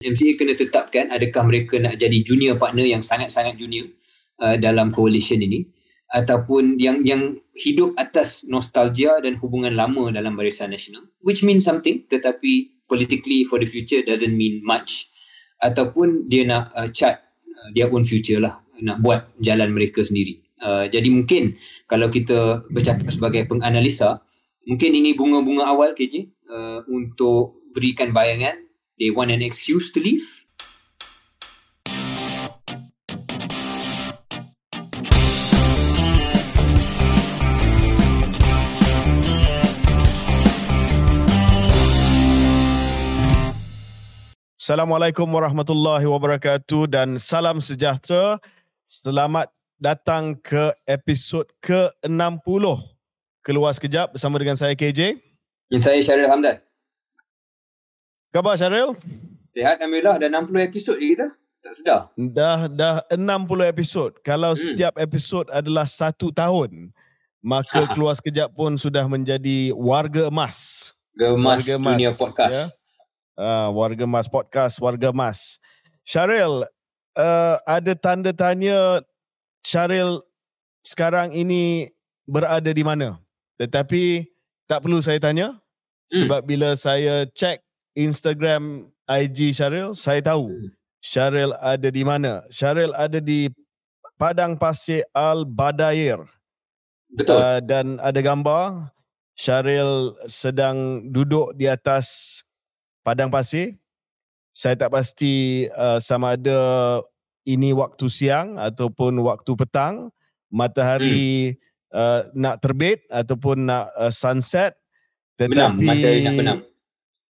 MCA kena tetapkan adakah mereka nak jadi junior partner yang sangat-sangat junior uh, dalam coalition ini ataupun yang yang hidup atas nostalgia dan hubungan lama dalam Barisan Nasional. Which means something tetapi politically for the future doesn't mean much. Ataupun dia nak uh, chart uh, their own future lah nak buat jalan mereka sendiri. Uh, jadi mungkin kalau kita bercakap sebagai penganalisa mungkin ini bunga-bunga awal KJ uh, untuk berikan bayangan they want an excuse to leave. Assalamualaikum warahmatullahi wabarakatuh dan salam sejahtera. Selamat datang ke episod ke-60 Keluar Sekejap bersama dengan saya KJ. Dan saya Syaril Hamdan. Khabar Syaril? Sihat Alhamdulillah. Dah 60 episod je kita. Tak sedar. Dah dah 60 episod. Kalau hmm. setiap episod adalah satu tahun, maka Keluar Sekejap pun sudah menjadi warga emas. Warga emas dunia podcast. Ya? Uh, warga emas podcast, warga emas. Syaril, uh, ada tanda tanya Syaril sekarang ini berada di mana? Tetapi tak perlu saya tanya. Hmm. Sebab bila saya cek Instagram IG Syaril, saya tahu hmm. Syaril ada di mana. Syaril ada di Padang Pasir Al Badair. Betul. Uh, dan ada gambar Syaril sedang duduk di atas padang pasir. Saya tak pasti uh, sama ada ini waktu siang ataupun waktu petang, matahari hmm. uh, nak terbit ataupun nak uh, sunset. Tetapi benam, matahari nak benam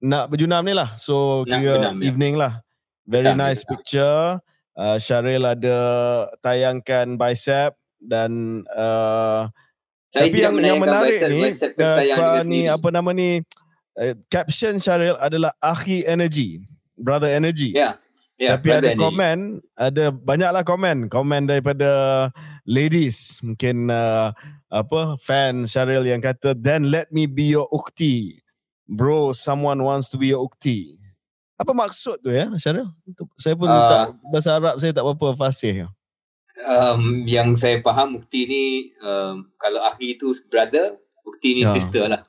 nak berjunam ni lah. So nak kira benam, ya. evening ya. lah. Very benam, nice benam. picture. Uh, Syaril ada tayangkan bicep dan uh, Saya tapi yang, yang menarik bicep, ni, bicep uh, ni apa nama ni uh, caption Syaril adalah Akhi Energy, Brother Energy. Ya. Yeah. Yeah, Tapi ada komen, ada banyaklah komen, komen daripada ladies, mungkin uh, apa fan Syaril yang kata then let me be your ukti bro someone wants to be your ukti. Apa maksud tu ya Syaril? Saya pun uh, tak bahasa Arab saya tak berapa fasih um, yang saya faham ukti ni um, kalau ahli tu brother ukti ni yeah. sister lah.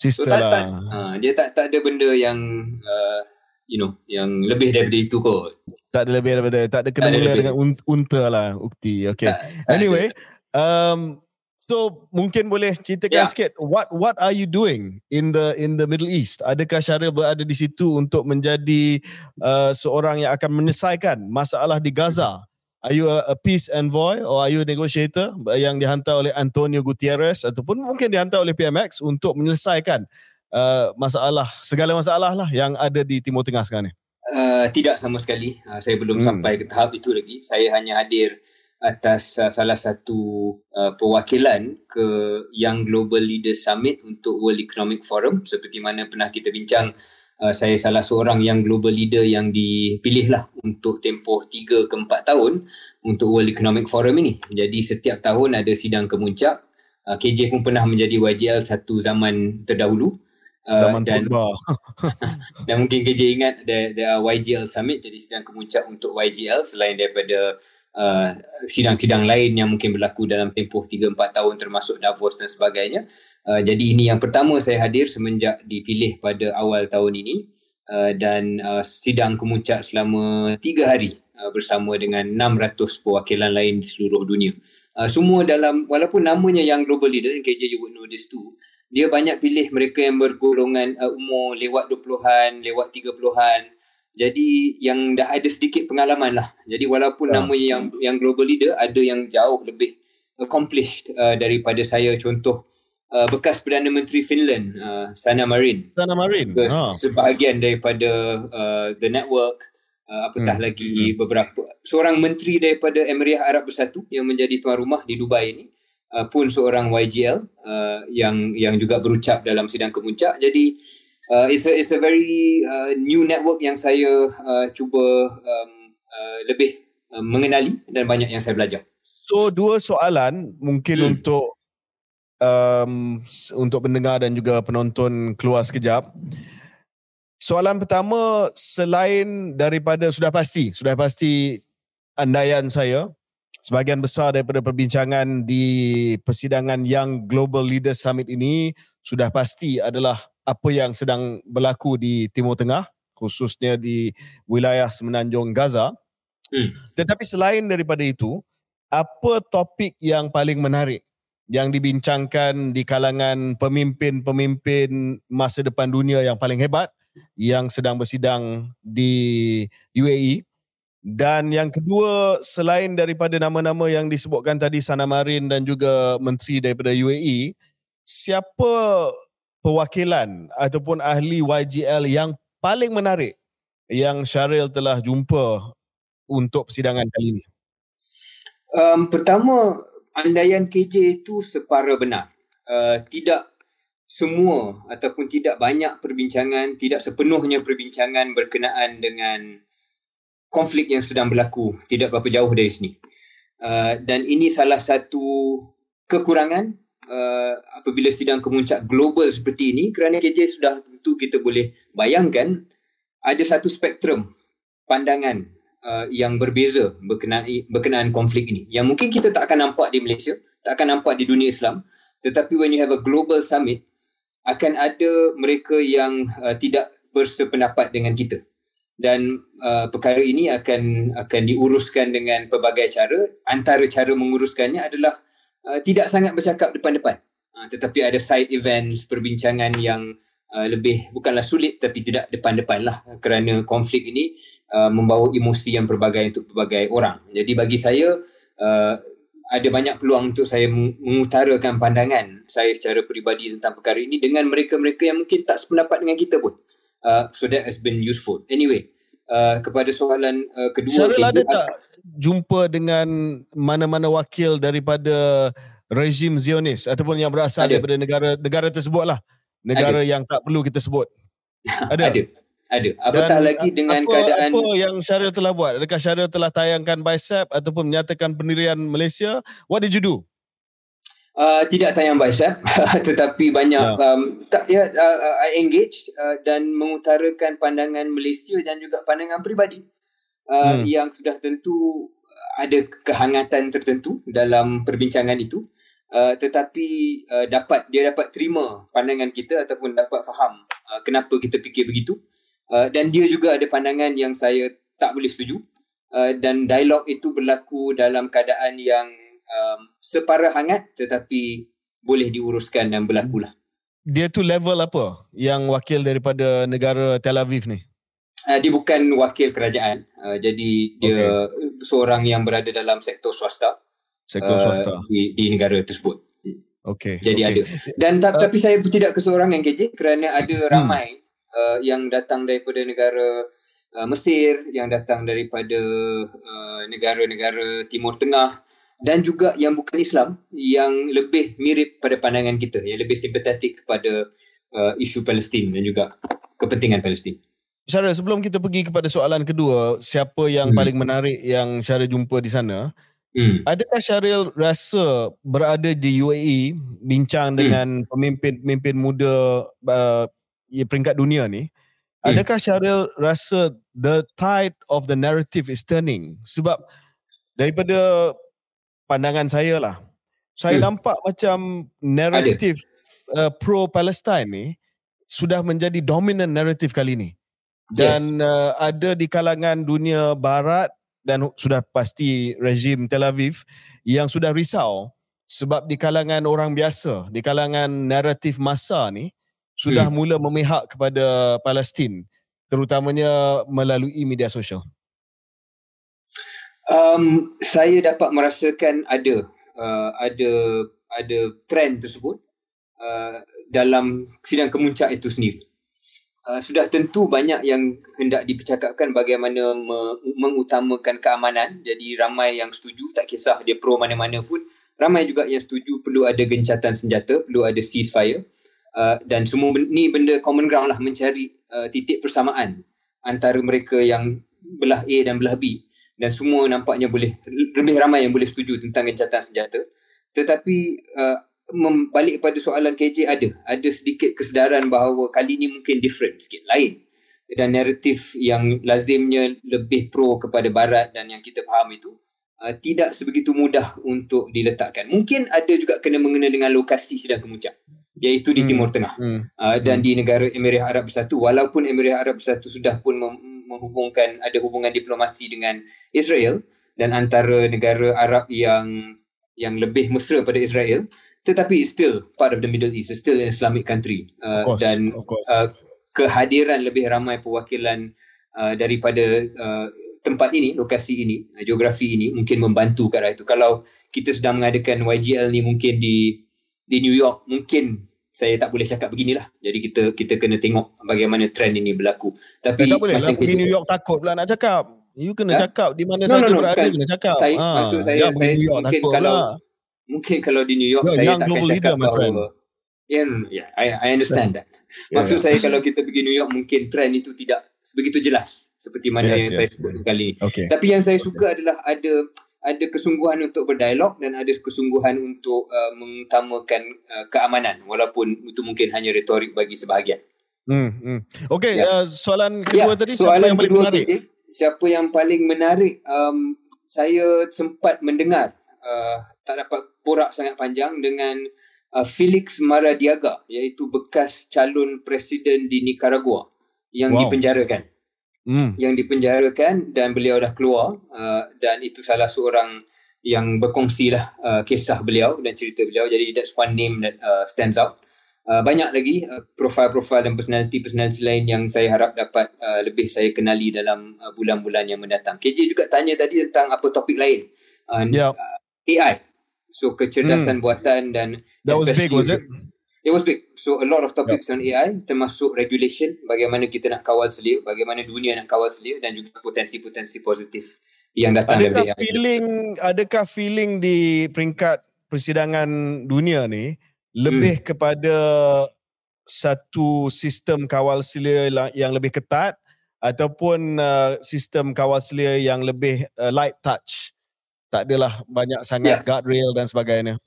Sister so, tak, lah. tak, uh, dia tak tak ada benda yang uh, you know yang lebih daripada itu kot. Tak ada lebih daripada tak ada kena mula dengan unta lah ukti. Okay. Tak, anyway um So mungkin boleh ceritakan yeah. sikit what what are you doing in the in the Middle East? Adakah Syaril berada di situ untuk menjadi uh, seorang yang akan menyelesaikan masalah di Gaza? Are you a, a peace envoy or are you a negotiator yang dihantar oleh Antonio Gutierrez ataupun mungkin dihantar oleh PMX untuk menyelesaikan uh, masalah segala masalah lah yang ada di Timur Tengah sekarang ni? Uh, tidak sama sekali. Uh, saya belum hmm. sampai ke tahap itu lagi. Saya hanya hadir atas uh, salah satu uh, perwakilan ke Young Global Leaders Summit untuk World Economic Forum. Seperti mana pernah kita bincang uh, saya salah seorang yang global leader yang dipilih lah untuk tempoh 3 ke 4 tahun untuk World Economic Forum ini. Jadi setiap tahun ada sidang kemuncak. Uh, KJ pun pernah menjadi YGL satu zaman terdahulu. Uh, zaman dan, dan mungkin KJ ingat ada, ada YGL Summit jadi sidang kemuncak untuk YGL selain daripada Uh, sidang-sidang lain yang mungkin berlaku dalam tempoh 3-4 tahun termasuk Davos dan sebagainya. Uh, jadi ini yang pertama saya hadir semenjak dipilih pada awal tahun ini uh, dan uh, sidang kemuncak selama 3 hari uh, bersama dengan 600 perwakilan lain di seluruh dunia. Uh, semua dalam walaupun namanya yang global leader KJ you would know this too dia banyak pilih mereka yang bergolongan uh, umur lewat 20-an, lewat 30-an jadi yang dah ada sedikit pengalaman lah. Jadi walaupun uh. nama yang yang global leader ada yang jauh lebih accomplished uh, daripada saya contoh uh, bekas Perdana Menteri Finland uh, Sanna Marin. Sanna Marin. Uh. Sebahagian daripada uh, the network uh, apatah hmm. lagi hmm. beberapa seorang menteri daripada Emiriah Arab Bersatu yang menjadi tuan rumah di Dubai ini uh, pun seorang YGL uh, yang yang juga berucap dalam sidang kemuncak. Jadi uh, it's a it's a very uh, new network yang saya uh, cuba um, uh, lebih uh, mengenali dan banyak yang saya belajar. So dua soalan mungkin hmm. untuk um, untuk pendengar dan juga penonton keluar sekejap. soalan pertama selain daripada sudah pasti sudah pasti andaian saya sebahagian besar daripada perbincangan di persidangan Young Global Leader Summit ini sudah pasti adalah apa yang sedang berlaku di Timur Tengah khususnya di wilayah semenanjung Gaza. Hmm. Tetapi selain daripada itu, apa topik yang paling menarik yang dibincangkan di kalangan pemimpin-pemimpin masa depan dunia yang paling hebat yang sedang bersidang di UAE dan yang kedua selain daripada nama-nama yang disebutkan tadi Sana Marin dan juga menteri daripada UAE siapa perwakilan ataupun ahli YGL yang paling menarik yang Syaril telah jumpa untuk persidangan kali ini um, pertama andaian KJ itu separa benar uh, tidak semua ataupun tidak banyak perbincangan, tidak sepenuhnya perbincangan berkenaan dengan konflik yang sedang berlaku tidak berapa jauh dari sini. Uh, dan ini salah satu kekurangan uh, apabila sidang kemuncak global seperti ini kerana KJ sudah tentu kita boleh bayangkan ada satu spektrum pandangan uh, yang berbeza berkenaan berkenaan konflik ini. Yang mungkin kita tak akan nampak di Malaysia, tak akan nampak di dunia Islam tetapi when you have a global summit akan ada mereka yang uh, tidak bersependapat dengan kita. Dan uh, perkara ini akan akan diuruskan dengan pelbagai cara. Antara cara menguruskannya adalah uh, tidak sangat bercakap depan-depan uh, tetapi ada side events perbincangan yang uh, lebih bukanlah sulit tapi tidak depan-depan lah kerana konflik ini uh, membawa emosi yang pelbagai untuk pelbagai orang jadi bagi saya uh, ada banyak peluang untuk saya mengutarakan pandangan saya secara peribadi tentang perkara ini dengan mereka-mereka yang mungkin tak sependapat dengan kita pun. Uh, so that has been useful. Anyway, uh, kepada soalan uh, kedua. Syaril ada tak jumpa dengan mana-mana wakil daripada rezim Zionis ataupun yang berasal ada. daripada negara negara tersebut lah. Negara ada. yang tak perlu kita sebut. Ada. ada. Ada. Apatah Dan lagi dengan apa, keadaan... Apa yang Syaril telah buat? Adakah Syaril telah tayangkan bicep ataupun menyatakan pendirian Malaysia? What did you do? Uh, tidak tayang bicep tetapi banyak yeah. um, tak ya uh, uh, I engage uh, dan mengutarakan pandangan Malaysia dan juga pandangan peribadi uh, hmm. yang sudah tentu ada kehangatan tertentu dalam perbincangan itu uh, tetapi uh, dapat dia dapat terima pandangan kita ataupun dapat faham uh, kenapa kita fikir begitu Uh, dan dia juga ada pandangan yang saya tak boleh setuju uh, dan dialog itu berlaku dalam keadaan yang um, separa hangat tetapi boleh diuruskan dan berlaku lah. Dia tu level apa yang wakil daripada negara Tel Aviv ni? Uh, dia bukan wakil kerajaan. Uh, jadi dia okay. seorang yang berada dalam sektor swasta. Sektor uh, swasta. Di, di negara tersebut. Okay. Jadi okay. ada. Dan uh, tapi saya tidak keseorangan KJ kerana ada hmm. ramai uh, yang datang daripada negara uh, Mesir, yang datang daripada uh, negara-negara Timur Tengah dan juga yang bukan Islam yang lebih mirip pada pandangan kita, yang lebih simpatik kepada uh, isu Palestin dan juga kepentingan Palestin. Syaril, sebelum kita pergi kepada soalan kedua, siapa yang hmm. paling menarik yang Syaril jumpa di sana? Hmm. Adakah Syaril rasa berada di UAE bincang hmm. dengan pemimpin-pemimpin muda uh, ya, peringkat dunia ni hmm. adakah Syaril rasa the tide of the narrative is turning sebab daripada pandangan saya lah saya hmm. nampak macam narrative uh, pro Palestine ni sudah menjadi dominant narrative kali ni dan yes. uh, ada di kalangan dunia barat dan sudah pasti rezim Tel Aviv yang sudah risau sebab di kalangan orang biasa di kalangan naratif masa ni sudah hmm. mula memihak kepada Palestin terutamanya melalui media sosial? Um, saya dapat merasakan ada uh, ada ada trend tersebut uh, dalam sidang kemuncak itu sendiri. Uh, sudah tentu banyak yang hendak dipercakapkan bagaimana me- mengutamakan keamanan. Jadi ramai yang setuju tak kisah dia pro mana-mana pun. Ramai juga yang setuju perlu ada gencatan senjata, perlu ada ceasefire. Uh, dan semua ni benda common ground lah mencari uh, titik persamaan antara mereka yang belah A dan belah B dan semua nampaknya boleh lebih ramai yang boleh setuju tentang gencatan senjata tetapi uh, balik pada soalan KJ ada ada sedikit kesedaran bahawa kali ni mungkin different sikit lain dan naratif yang lazimnya lebih pro kepada barat dan yang kita faham itu uh, tidak sebegitu mudah untuk diletakkan. Mungkin ada juga kena mengena dengan lokasi sidang kemuncak iaitu di hmm. Timur Tengah hmm. Uh, dan hmm. di negara Emirat Arab Bersatu walaupun Emirat Arab Bersatu sudah pun mem- menghubungkan ada hubungan diplomasi dengan Israel dan antara negara Arab yang yang lebih mesra pada Israel tetapi still part of the Middle East still an Islamic country uh, course, dan uh, kehadiran lebih ramai perwakilan uh, daripada uh, tempat ini lokasi ini uh, geografi ini mungkin membantu ke arah itu kalau kita sedang mengadakan YGL ni mungkin di di New York mungkin saya tak boleh cakap beginilah. Jadi kita kita kena tengok bagaimana trend ini berlaku. Tapi eh, tak boleh lah pergi New York takut pula nak cakap. You kena ha? cakap di mana no, saja no, no, berada kena cakap. Saya, ha, maksud saya, saya New York mungkin kalau pula. Mungkin kalau di New York Yo, saya takkan cakap bahawa Yeah, yeah, I, I understand yeah. that. Maksud yeah, yeah. saya kalau kita pergi New York mungkin trend itu tidak sebegitu jelas seperti mana yes, yang yes, saya sebut yes. kali. Okay. Tapi yang saya suka okay. adalah ada ada kesungguhan untuk berdialog dan ada kesungguhan untuk uh, mengutamakan uh, keamanan walaupun itu mungkin hanya retorik bagi sebahagian. Hmm. hmm. Okey, ya. uh, soalan kedua ya, tadi siapa yang paling menarik? Tadi, siapa yang paling menarik? Um, saya sempat mendengar uh, tak dapat porak sangat panjang dengan uh, Felix Maradiaga iaitu bekas calon presiden di Nicaragua yang wow. dipenjarakan hmm. yang dipenjarakan dan beliau dah keluar uh, dan itu salah seorang yang berkongsi lah uh, kisah beliau dan cerita beliau jadi that's one name that uh, stands out uh, banyak lagi uh, profil-profil dan personality-personality lain yang saya harap dapat uh, lebih saya kenali dalam uh, bulan-bulan yang mendatang KJ juga tanya tadi tentang apa topik lain uh, yep. uh, AI so kecerdasan hmm. buatan dan that was big was it It was big. So a lot of topics yep. on AI termasuk regulation, bagaimana kita nak kawal selia, bagaimana dunia nak kawal selia dan juga potensi-potensi positif yang datang adakah dari AI. Feeling, adakah feeling di peringkat persidangan dunia ni lebih hmm. kepada satu sistem kawal selia yang lebih ketat ataupun uh, sistem kawal selia yang lebih uh, light touch? Tak adalah banyak sangat yeah. guardrail dan sebagainya.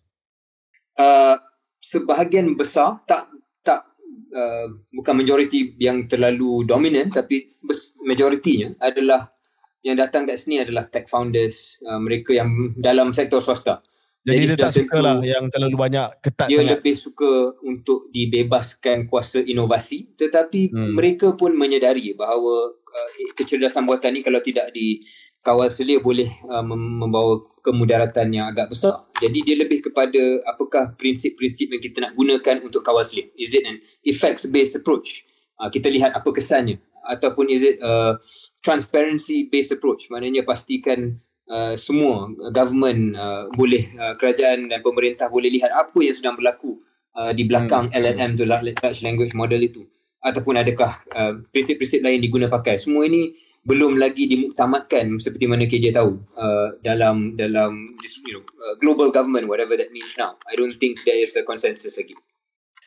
Uh, sebahagian besar tak tak uh, bukan majoriti yang terlalu dominan tapi majoritinya adalah yang datang kat sini adalah tech founders uh, mereka yang dalam sektor swasta. Jadi, Jadi dia tak suka lah yang terlalu banyak ketat dia sangat. Dia lebih suka untuk dibebaskan kuasa inovasi tetapi hmm. mereka pun menyedari bahawa uh, kecerdasan buatan ni kalau tidak di kawal selia boleh uh, membawa kemudaratan yang agak besar. Jadi dia lebih kepada apakah prinsip-prinsip yang kita nak gunakan untuk kawal selia. Is it an effects based approach? Uh, kita lihat apa kesannya ataupun is it a transparency based approach? Maknanya pastikan uh, semua government uh, boleh uh, kerajaan dan pemerintah boleh lihat apa yang sedang berlaku uh, di belakang hmm. LLM tu large language model itu ataupun adakah uh, prinsip-prinsip lain diguna pakai. Semua ini belum lagi dimuktamadkan seperti mana KJ tahu uh, dalam dalam you know uh, global government whatever that means now. I don't think there is a consensus lagi.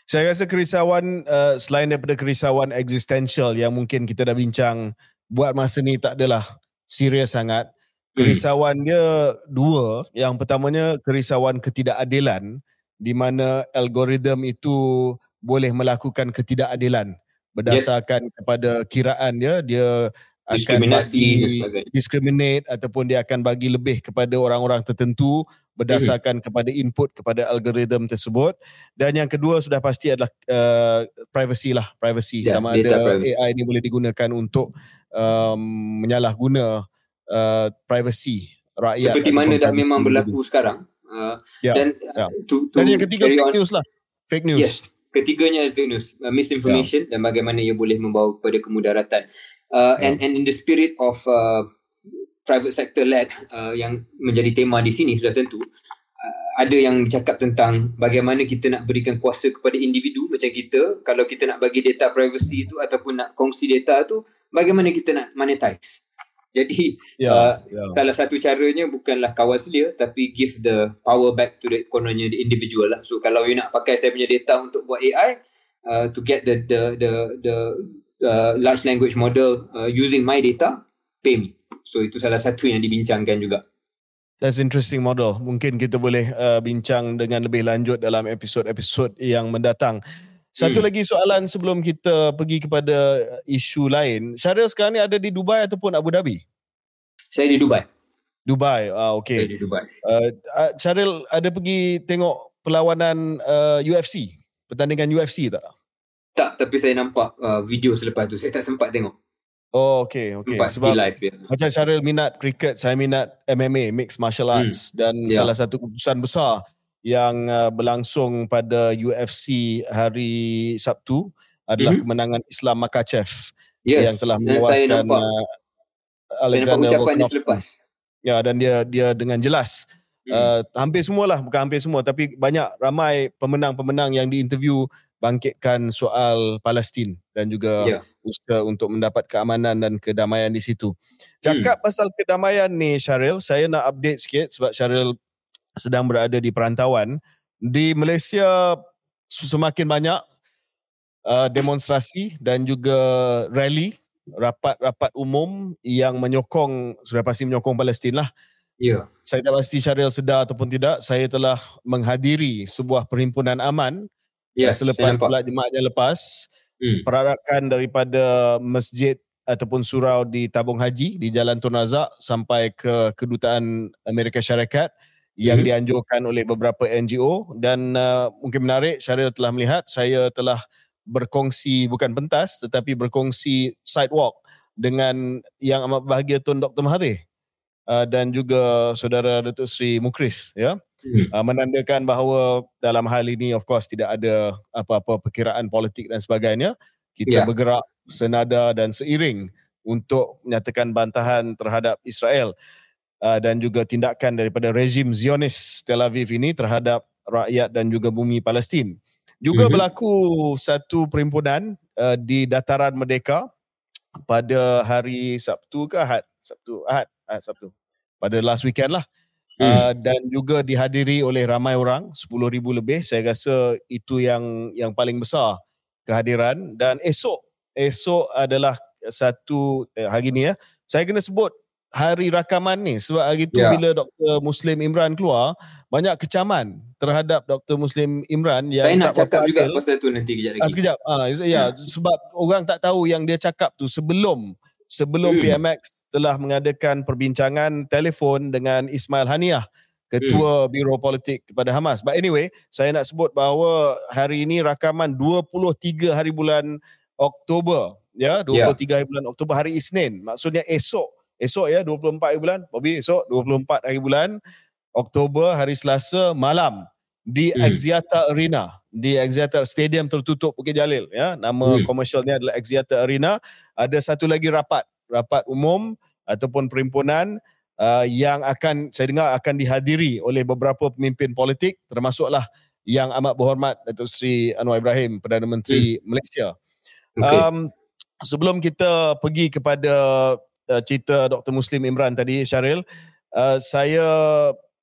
Saya rasa kerisauan uh, selain daripada kerisauan eksistensial yang mungkin kita dah bincang buat masa ni tak adalah serius sangat. Kerisauan hmm. dia dua. Yang pertamanya kerisauan ketidakadilan di mana algoritma itu boleh melakukan ketidakadilan berdasarkan yes. kepada kiraan dia. Dia akan bagi discriminate ataupun dia akan bagi lebih kepada orang-orang tertentu berdasarkan mm-hmm. kepada input kepada algoritma tersebut. Dan yang kedua sudah pasti adalah uh, privacy lah. Privacy. Yeah, sama ada privacy. AI ini boleh digunakan untuk um, menyalahguna uh, privacy rakyat seperti mana dah memang berlaku sekarang. Uh, yeah, dan yeah. To, to dan yang ketiga fake on, news lah. Fake news. Yes ketiganya fake news. Uh, misinformation yeah. dan bagaimana ia boleh membawa kepada kemudaratan uh, and and in the spirit of uh, private sector led uh, yang menjadi tema di sini sudah tentu uh, ada yang bercakap tentang bagaimana kita nak berikan kuasa kepada individu macam kita. Kalau kita nak bagi data privacy itu ataupun nak kongsi data tu bagaimana kita nak monetize? Jadi yeah, uh, yeah. salah satu caranya bukanlah kawal selia tapi give the power back to the kononnya the individual lah. So kalau you nak pakai saya punya data untuk buat AI uh, to get the the the the uh, large language model uh, using my data, pay me. So itu salah satu yang dibincangkan juga. That's interesting model. Mungkin kita boleh uh, bincang dengan lebih lanjut dalam episod-episod yang mendatang. Satu hmm. lagi soalan sebelum kita pergi kepada isu lain. Syaril sekarang ni ada di Dubai ataupun Abu Dhabi? Saya di Dubai. Dubai, ah okay. Saya di Dubai. Uh, Syaril ada pergi tengok perlawanan uh, UFC? Pertandingan UFC tak? Tak, tapi saya nampak uh, video selepas tu. Saya tak sempat tengok. Oh, okay, okay. Sempat Sebab live, ya. macam Syaril minat cricket, saya minat MMA, mixed martial hmm. arts. Hmm. Dan yeah. salah satu keputusan besar yang uh, berlangsung pada UFC hari Sabtu adalah mm-hmm. kemenangan Islam Makachev yes. yang telah menewaskan uh, Alexander Volkanovski. Ya dan dia dia dengan jelas mm. uh, hampir semualah bukan hampir semua tapi banyak ramai pemenang-pemenang yang diinterview bangkitkan soal Palestin dan juga yeah. usaha untuk mendapat keamanan dan kedamaian di situ. Cakap mm. pasal kedamaian ni Syaril, saya nak update sikit sebab Syaril sedang berada di perantauan di Malaysia semakin banyak uh, demonstrasi dan juga rally rapat-rapat umum yang menyokong sudah pasti menyokong Palestin lah. Ya. Yeah. Saya tak pasti Syaril sedar ataupun tidak, saya telah menghadiri sebuah perhimpunan aman yeah, selepas pula jemaah yang lepas. Hmm. Perarakan daripada masjid ataupun surau di Tabung Haji di Jalan Tun Razak sampai ke Kedutaan Amerika Syarikat yang hmm. dianjurkan oleh beberapa NGO dan uh, mungkin menarik Syaril telah melihat saya telah berkongsi bukan pentas tetapi berkongsi sidewalk dengan yang amat bahagia Tun Dr. Mahathir uh, dan juga saudara Datuk Sri Mukris ya hmm. uh, menandakan bahawa dalam hal ini of course tidak ada apa-apa perkiraan politik dan sebagainya kita yeah. bergerak senada dan seiring untuk menyatakan bantahan terhadap Israel uh, dan juga tindakan daripada rezim Zionis Tel Aviv ini terhadap rakyat dan juga bumi Palestin. Juga mm-hmm. berlaku satu perhimpunan uh, di Dataran Merdeka pada hari Sabtu ke Ahad? Sabtu, Ahad, Ahad Sabtu. Pada last weekend lah. Mm. Uh, dan juga dihadiri oleh ramai orang, 10,000 lebih. Saya rasa itu yang yang paling besar kehadiran. Dan esok, esok adalah satu, eh, hari ni ya, saya kena sebut hari rakaman ni sebab hari tu yeah. bila Dr. Muslim Imran keluar banyak kecaman terhadap Dr. Muslim Imran yang Saya nak cakap juga pasal tu nanti kejap lagi. Ah, sekejap. Ah, ya, yeah. sebab orang tak tahu yang dia cakap tu sebelum sebelum hmm. PMX telah mengadakan perbincangan telefon dengan Ismail Haniah Ketua hmm. Biro Politik kepada Hamas. But anyway, saya nak sebut bahawa hari ini rakaman 23 hari bulan Oktober. Ya, 23 yeah. hari bulan Oktober hari Isnin. Maksudnya esok esok ya 24 hari bulan Bobby esok 24 hari bulan Oktober hari Selasa malam di hmm. Axiata Arena di Axiata Stadium tertutup Bukit Jalil ya nama hmm. komersialnya adalah Axiata Arena ada satu lagi rapat rapat umum ataupun perhimpunan uh, yang akan saya dengar akan dihadiri oleh beberapa pemimpin politik termasuklah yang amat berhormat Datuk Seri Anwar Ibrahim Perdana Menteri hmm. Malaysia. Okay. Um, sebelum kita pergi kepada uh, cerita Dr. Muslim Imran tadi Syaril, uh, saya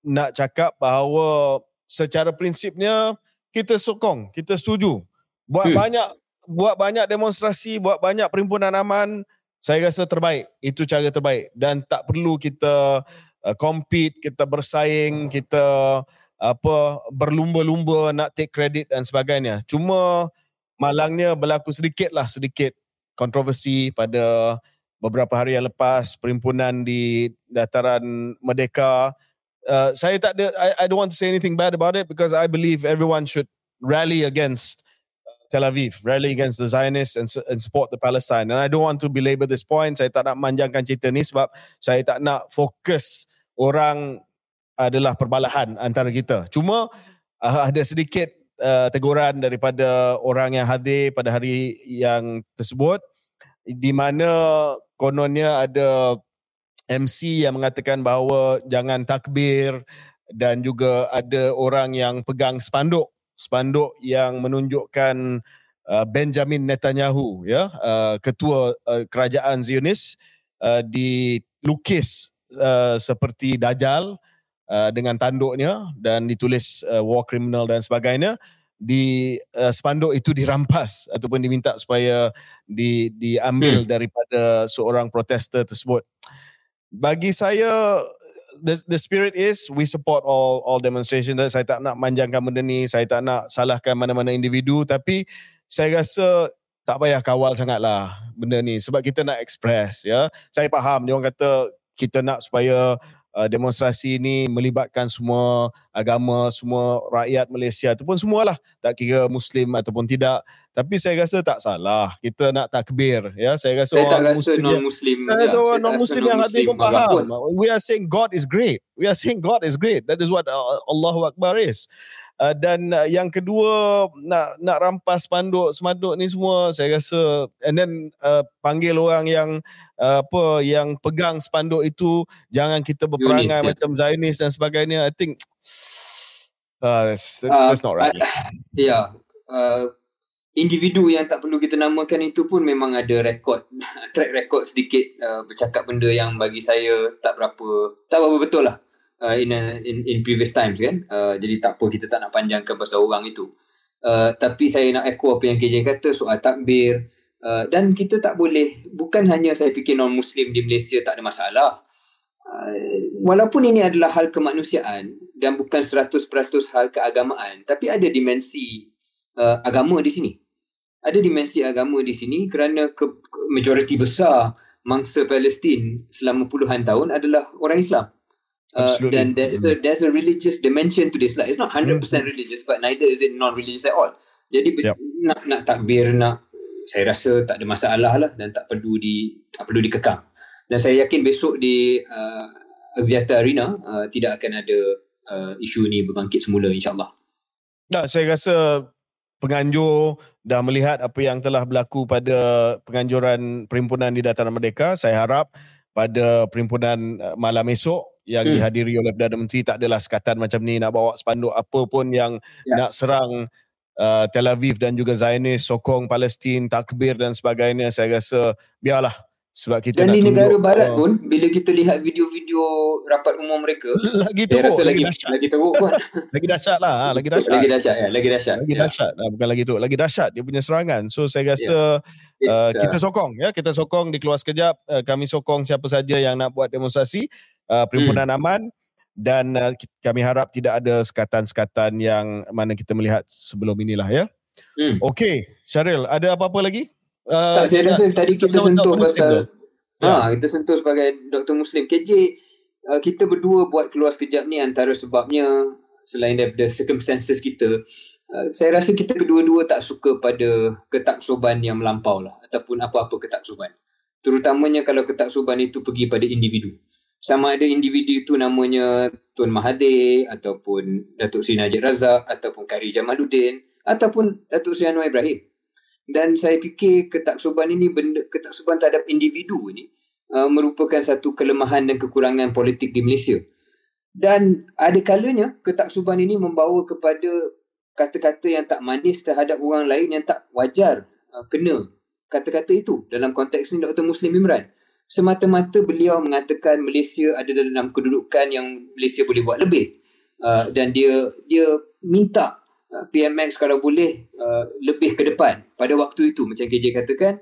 nak cakap bahawa secara prinsipnya kita sokong, kita setuju. Buat hmm. banyak buat banyak demonstrasi, buat banyak perhimpunan aman, saya rasa terbaik. Itu cara terbaik dan tak perlu kita uh, compete, kita bersaing, kita apa berlumba-lumba nak take credit dan sebagainya. Cuma malangnya berlaku sedikit lah sedikit kontroversi pada beberapa hari yang lepas perhimpunan di dataran Merdeka uh, saya tak ada I, I don't want to say anything bad about it because I believe everyone should rally against uh, Tel Aviv rally against the Zionists and, and support the Palestine. And I don't want to belabor this point. Saya tak nak manjangkan cerita ni sebab saya tak nak fokus orang adalah perbalahan antara kita. Cuma uh, ada sedikit uh, teguran daripada orang yang hadir pada hari yang tersebut di mana kononnya ada MC yang mengatakan bahawa jangan takbir dan juga ada orang yang pegang spanduk spanduk yang menunjukkan uh, Benjamin Netanyahu ya uh, ketua uh, kerajaan Zionis uh, dilukis uh, seperti dajal uh, dengan tanduknya dan ditulis uh, war criminal dan sebagainya di uh, spanduk itu dirampas ataupun diminta supaya di diambil hmm. daripada seorang protester tersebut. Bagi saya the the spirit is we support all all demonstration dan saya tak nak manjangkan benda ni, saya tak nak salahkan mana-mana individu tapi saya rasa tak payah kawal sangatlah benda ni sebab kita nak express ya. Saya faham dia orang kata kita nak supaya uh, demonstrasi ini melibatkan semua agama, semua rakyat Malaysia ataupun semualah tak kira muslim ataupun tidak. Tapi saya rasa tak salah kita nak takbir ya. Saya rasa saya orang tak rasa muslim non muslim. Saya rasa orang non muslim yang hati pun faham. We are saying God is great. We are saying God is great. That is what uh, Allahu Akbar is. Uh, dan uh, yang kedua nak nak rampas panduk semaduk ni semua saya rasa and then uh, panggil orang yang uh, apa yang pegang spanduk itu jangan kita berperangai Yunis, ya. macam Zionis dan sebagainya I think uh, that's, that's, uh, that's not right. Uh, ya. Yeah. Uh, individu yang tak perlu kita namakan itu pun memang ada rekod track record sedikit uh, bercakap benda yang bagi saya tak berapa tak berapa betul lah uh, in, a, in in previous times kan. Uh, jadi tak apa kita tak nak panjangkan pasal orang itu. Uh, tapi saya nak echo apa yang KJ kata soal takbir uh, dan kita tak boleh bukan hanya saya fikir non muslim di Malaysia tak ada masalah. Uh, walaupun ini adalah hal kemanusiaan dan bukan 100% hal keagamaan tapi ada dimensi uh, agama di sini. Ada dimensi agama di sini kerana ke, majoriti besar mangsa Palestin selama puluhan tahun adalah orang Islam. Uh, then there's a, there's a religious dimension to this. Like it's not 100% mm-hmm. religious but neither is it non-religious at all. Jadi yep. nak nak takbir nak saya rasa tak ada masalah lah dan tak perlu di tak perlu dikekang. Dan saya yakin besok di uh, Axiata Arena uh, tidak akan ada uh, isu ni berbangkit semula insyaallah. Nah saya rasa penganjur dah melihat apa yang telah berlaku pada penganjuran perhimpunan di Dataran Merdeka. Saya harap pada perhimpunan uh, malam esok yang hmm. dihadiri oleh Perdana Menteri tak adalah sekatan macam ni nak bawa spanduk apa pun yang ya. nak serang uh, Tel Aviv dan juga Zionis sokong Palestin takbir dan sebagainya saya rasa biarlah sebab kita dan nak di negara tunjuk, barat uh, pun bila kita lihat video-video rapat umum mereka lagi teruk lagi, lagi dahsyat lagi teruk pun lagi dahsyat lah ha, lagi dahsyat lagi dahsyat ya lagi dahsyat lagi ya. dahsyat ya. bukan lagi tu lagi dahsyat dia punya serangan so saya rasa yeah. uh, kita uh, sokong ya kita sokong di keluar sekejap uh, kami sokong siapa saja yang nak buat demonstrasi uh, perhimpunan hmm. aman dan uh, kami harap tidak ada sekatan-sekatan yang mana kita melihat sebelum inilah ya. Hmm. Okey, Syaril, ada apa-apa lagi? Uh, tak, saya rasa tadi kita sentuh pasal ha, ya. kita sentuh sebagai doktor muslim. KJ uh, kita berdua buat keluar sekejap ni antara sebabnya selain daripada circumstances kita uh, saya rasa kita kedua-dua tak suka pada ketaksuban yang melampau lah ataupun apa-apa ketaksuban. Terutamanya kalau ketaksuban itu pergi pada individu sama ada individu itu namanya Tun Mahathir ataupun Datuk Seri Najib Razak ataupun Kari Jamaluddin ataupun Datuk Seri Anwar Ibrahim. Dan saya fikir ketaksuban ini benda ketaksuban terhadap individu ini uh, merupakan satu kelemahan dan kekurangan politik di Malaysia. Dan ada kalanya ketaksuban ini membawa kepada kata-kata yang tak manis terhadap orang lain yang tak wajar uh, kena kata-kata itu dalam konteks ini Dr. Muslim Imran semata-mata beliau mengatakan Malaysia ada dalam kedudukan yang Malaysia boleh buat lebih uh, dan dia dia minta PMX kalau boleh uh, lebih ke depan. Pada waktu itu macam KJ katakan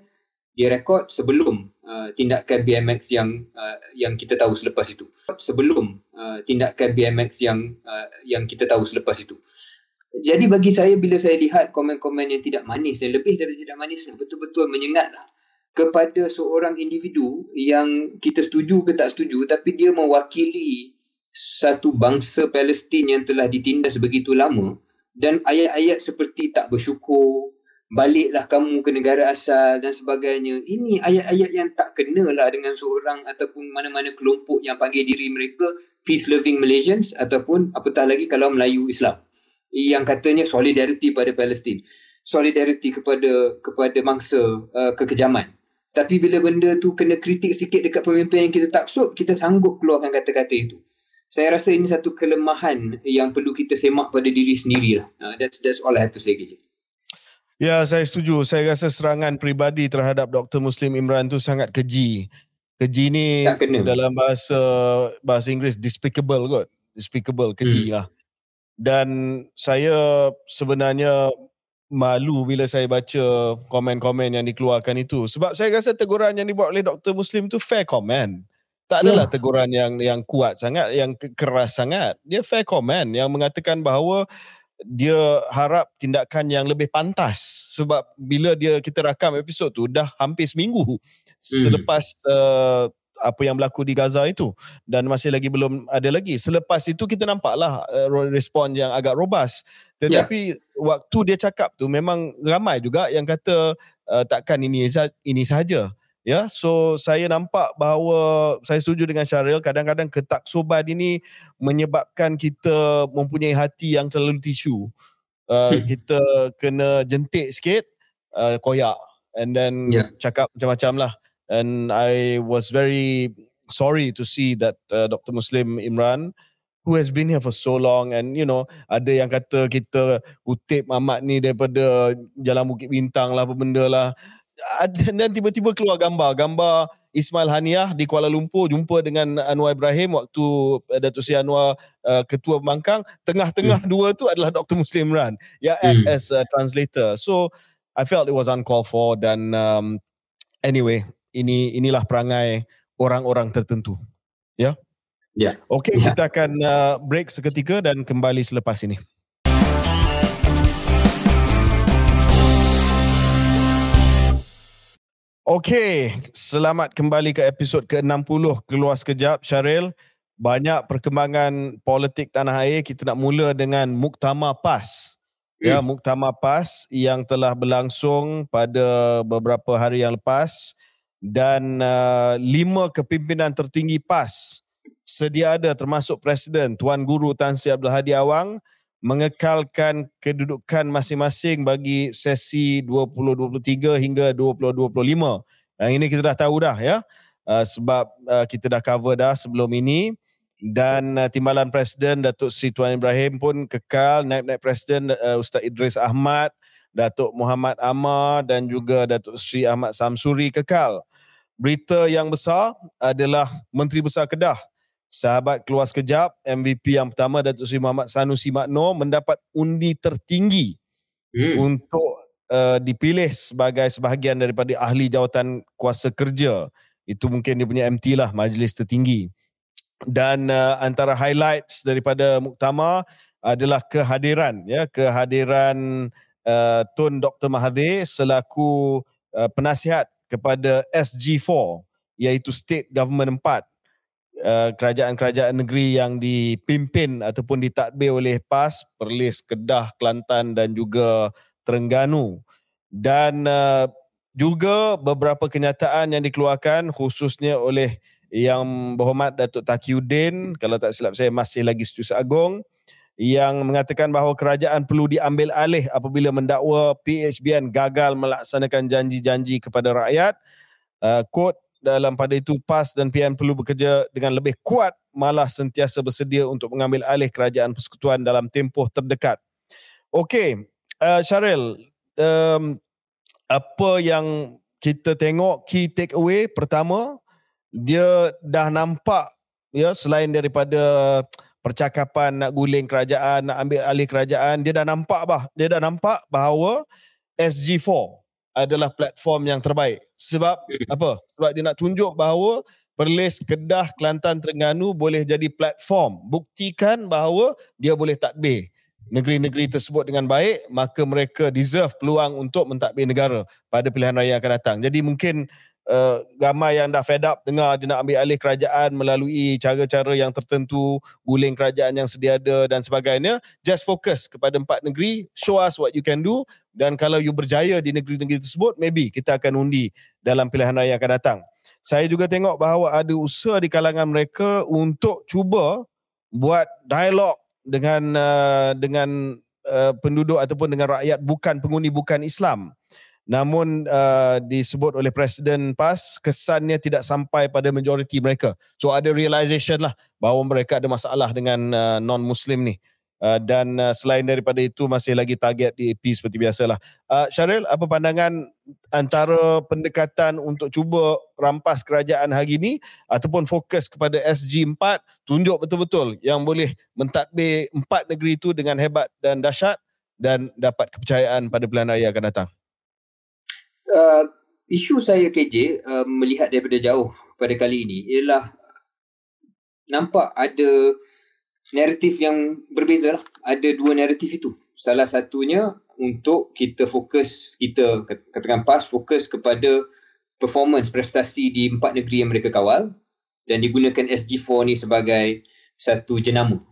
dia rekod sebelum uh, tindakan BMX yang uh, yang kita tahu selepas itu. Sebelum uh, tindakan BMX yang uh, yang kita tahu selepas itu. Jadi bagi saya bila saya lihat komen-komen yang tidak manis dan lebih dari tidak manis betul-betul menyengatlah kepada seorang individu yang kita setuju ke tak setuju tapi dia mewakili satu bangsa Palestin yang telah ditindas begitu lama dan ayat-ayat seperti tak bersyukur baliklah kamu ke negara asal dan sebagainya. Ini ayat-ayat yang tak kenalah dengan seorang ataupun mana-mana kelompok yang panggil diri mereka peace loving Malaysians ataupun apatah lagi kalau Melayu Islam. Yang katanya solidarity pada Palestin. Solidarity kepada kepada mangsa uh, kekejaman. Tapi bila benda tu kena kritik sikit dekat pemimpin yang kita taksub, kita sanggup keluarkan kata-kata itu. Saya rasa ini satu kelemahan yang perlu kita semak pada diri sendiri lah. Uh, that's, that's all I have to say, KJ. Ya, saya setuju. Saya rasa serangan peribadi terhadap Dr. Muslim Imran tu sangat keji. Keji ni dalam bahasa bahasa Inggeris despicable kot. Despicable, keji hmm. lah. Dan saya sebenarnya malu bila saya baca komen-komen yang dikeluarkan itu sebab saya rasa teguran yang dibuat oleh Dr Muslim tu fair comment tak adalah yeah. teguran yang yang kuat sangat yang keras sangat dia fair comment yang mengatakan bahawa dia harap tindakan yang lebih pantas sebab bila dia kita rakam episod tu dah hampir seminggu hmm. selepas uh, apa yang berlaku di Gaza itu dan masih lagi belum ada lagi selepas itu kita nampaklah uh, respon yang agak robust tetapi yeah. waktu dia cakap tu memang ramai juga yang kata uh, takkan ini ini saja Ya, so saya nampak bahawa saya setuju dengan Syaril kadang-kadang ketaksuban ini menyebabkan kita mempunyai hati yang terlalu tisu. Uh, hmm. kita kena jentik sikit, uh, koyak and then yeah. cakap macam-macam lah. And I was very sorry to see that uh, Dr. Muslim Imran who has been here for so long and you know ada yang kata kita kutip Mamat ni daripada Jalan Bukit Bintang lah apa benda lah dan tiba-tiba keluar gambar gambar Ismail Haniah di Kuala Lumpur jumpa dengan Anwar Ibrahim waktu uh, Datuk Seri Anwar uh, ketua pembangkang tengah-tengah hmm. dua tu adalah Dr Muslim Ran yang act hmm. as a translator so I felt it was uncalled for dan um, anyway ini inilah perangai orang-orang tertentu ya yeah? ya yeah. okey yeah. kita akan uh, break seketika dan kembali selepas ini Okey, selamat kembali ke episod ke-60 Keluar Sekejap, Syaril. Banyak perkembangan politik tanah air. Kita nak mula dengan Muktama PAS. Ya, hmm. Ya, Muktama PAS yang telah berlangsung pada beberapa hari yang lepas. Dan uh, lima kepimpinan tertinggi PAS sedia ada termasuk Presiden Tuan Guru Tan Sri Abdul Hadi Awang mengekalkan kedudukan masing-masing bagi sesi 2023 hingga 2025. Yang ini kita dah tahu dah ya. Uh, sebab uh, kita dah cover dah sebelum ini dan uh, timbalan presiden Datuk Sri Tuan Ibrahim pun kekal naib-naib presiden uh, Ustaz Idris Ahmad, Datuk Muhammad Amar dan juga Datuk Sri Ahmad Samsuri kekal. Berita yang besar adalah Menteri Besar Kedah sahabat keluar sekejap MVP yang pertama Datuk Seri Muhammad Sanusi Makno mendapat undi tertinggi hmm. untuk uh, dipilih sebagai sebahagian daripada ahli jawatan kuasa kerja. Itu mungkin dia punya MT lah majlis tertinggi. Dan uh, antara highlights daripada muktamar adalah kehadiran ya kehadiran uh, Tun Dr Mahathir selaku uh, penasihat kepada SG4 iaitu State Government 4 Uh, kerajaan-kerajaan negeri yang dipimpin ataupun ditadbir oleh PAS, Perlis, Kedah, Kelantan dan juga Terengganu. Dan uh, juga beberapa kenyataan yang dikeluarkan khususnya oleh yang berhormat Datuk Takiuddin, kalau tak silap saya masih lagi Setiausaha Agong, yang mengatakan bahawa kerajaan perlu diambil alih apabila mendakwa PHBN gagal melaksanakan janji-janji kepada rakyat. Uh, quote, dalam pada itu PAS dan PN perlu bekerja dengan lebih kuat malah sentiasa bersedia untuk mengambil alih kerajaan persekutuan dalam tempoh terdekat. Okey, uh, Syaril, um, apa yang kita tengok key take away pertama, dia dah nampak ya selain daripada percakapan nak guling kerajaan, nak ambil alih kerajaan, dia dah nampak bah, dia dah nampak bahawa SG4 adalah platform yang terbaik. Sebab hmm. apa? Sebab dia nak tunjuk bahawa Perlis, Kedah, Kelantan, Terengganu boleh jadi platform. Buktikan bahawa dia boleh takbir negeri-negeri tersebut dengan baik, maka mereka deserve peluang untuk mentadbir negara pada pilihan raya akan datang. Jadi mungkin uh, ramai yang dah fed up dengar dia nak ambil alih kerajaan melalui cara-cara yang tertentu, guling kerajaan yang sedia ada dan sebagainya. Just fokus kepada empat negeri, show us what you can do dan kalau you berjaya di negeri-negeri tersebut, maybe kita akan undi dalam pilihan raya akan datang. Saya juga tengok bahawa ada usaha di kalangan mereka untuk cuba buat dialog dengan uh, dengan uh, penduduk ataupun dengan rakyat bukan pengundi bukan Islam namun uh, disebut oleh Presiden PAS kesannya tidak sampai pada majoriti mereka. So ada realization lah bahawa mereka ada masalah dengan uh, non-Muslim ni. Uh, dan uh, selain daripada itu masih lagi target di AP seperti biasalah. Uh, Syaril, apa pandangan antara pendekatan untuk cuba rampas kerajaan hari ini ataupun fokus kepada SG4 tunjuk betul-betul yang boleh mentadbir empat negeri itu dengan hebat dan dahsyat dan dapat kepercayaan pada pilihan raya akan datang? Uh, isu saya KJ uh, melihat daripada jauh pada kali ini ialah nampak ada naratif yang berbeza lah. Ada dua naratif itu. salah satunya untuk kita fokus kita katakan PAS fokus kepada performance prestasi di empat negeri yang mereka kawal dan digunakan SG4 ni sebagai satu jenama.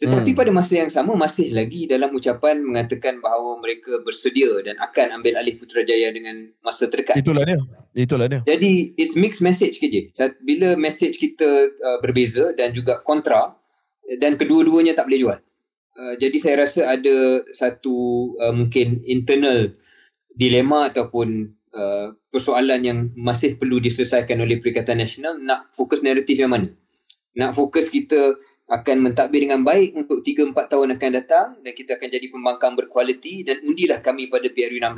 Tetapi hmm. pada masa yang sama masih lagi dalam ucapan mengatakan bahawa mereka bersedia dan akan ambil alih Putrajaya dengan masa terdekat. Itulah dia. Itulah dia. Jadi it's mixed message ke je. Bila message kita uh, berbeza dan juga kontra dan kedua-duanya tak boleh jual. Uh, jadi saya rasa ada satu uh, mungkin internal dilema ataupun uh, persoalan yang masih perlu diselesaikan oleh Perikatan Nasional nak fokus naratif yang mana. Nak fokus kita akan mentadbir dengan baik untuk 3-4 tahun akan datang dan kita akan jadi pembangkang berkualiti dan undilah kami pada PRU 16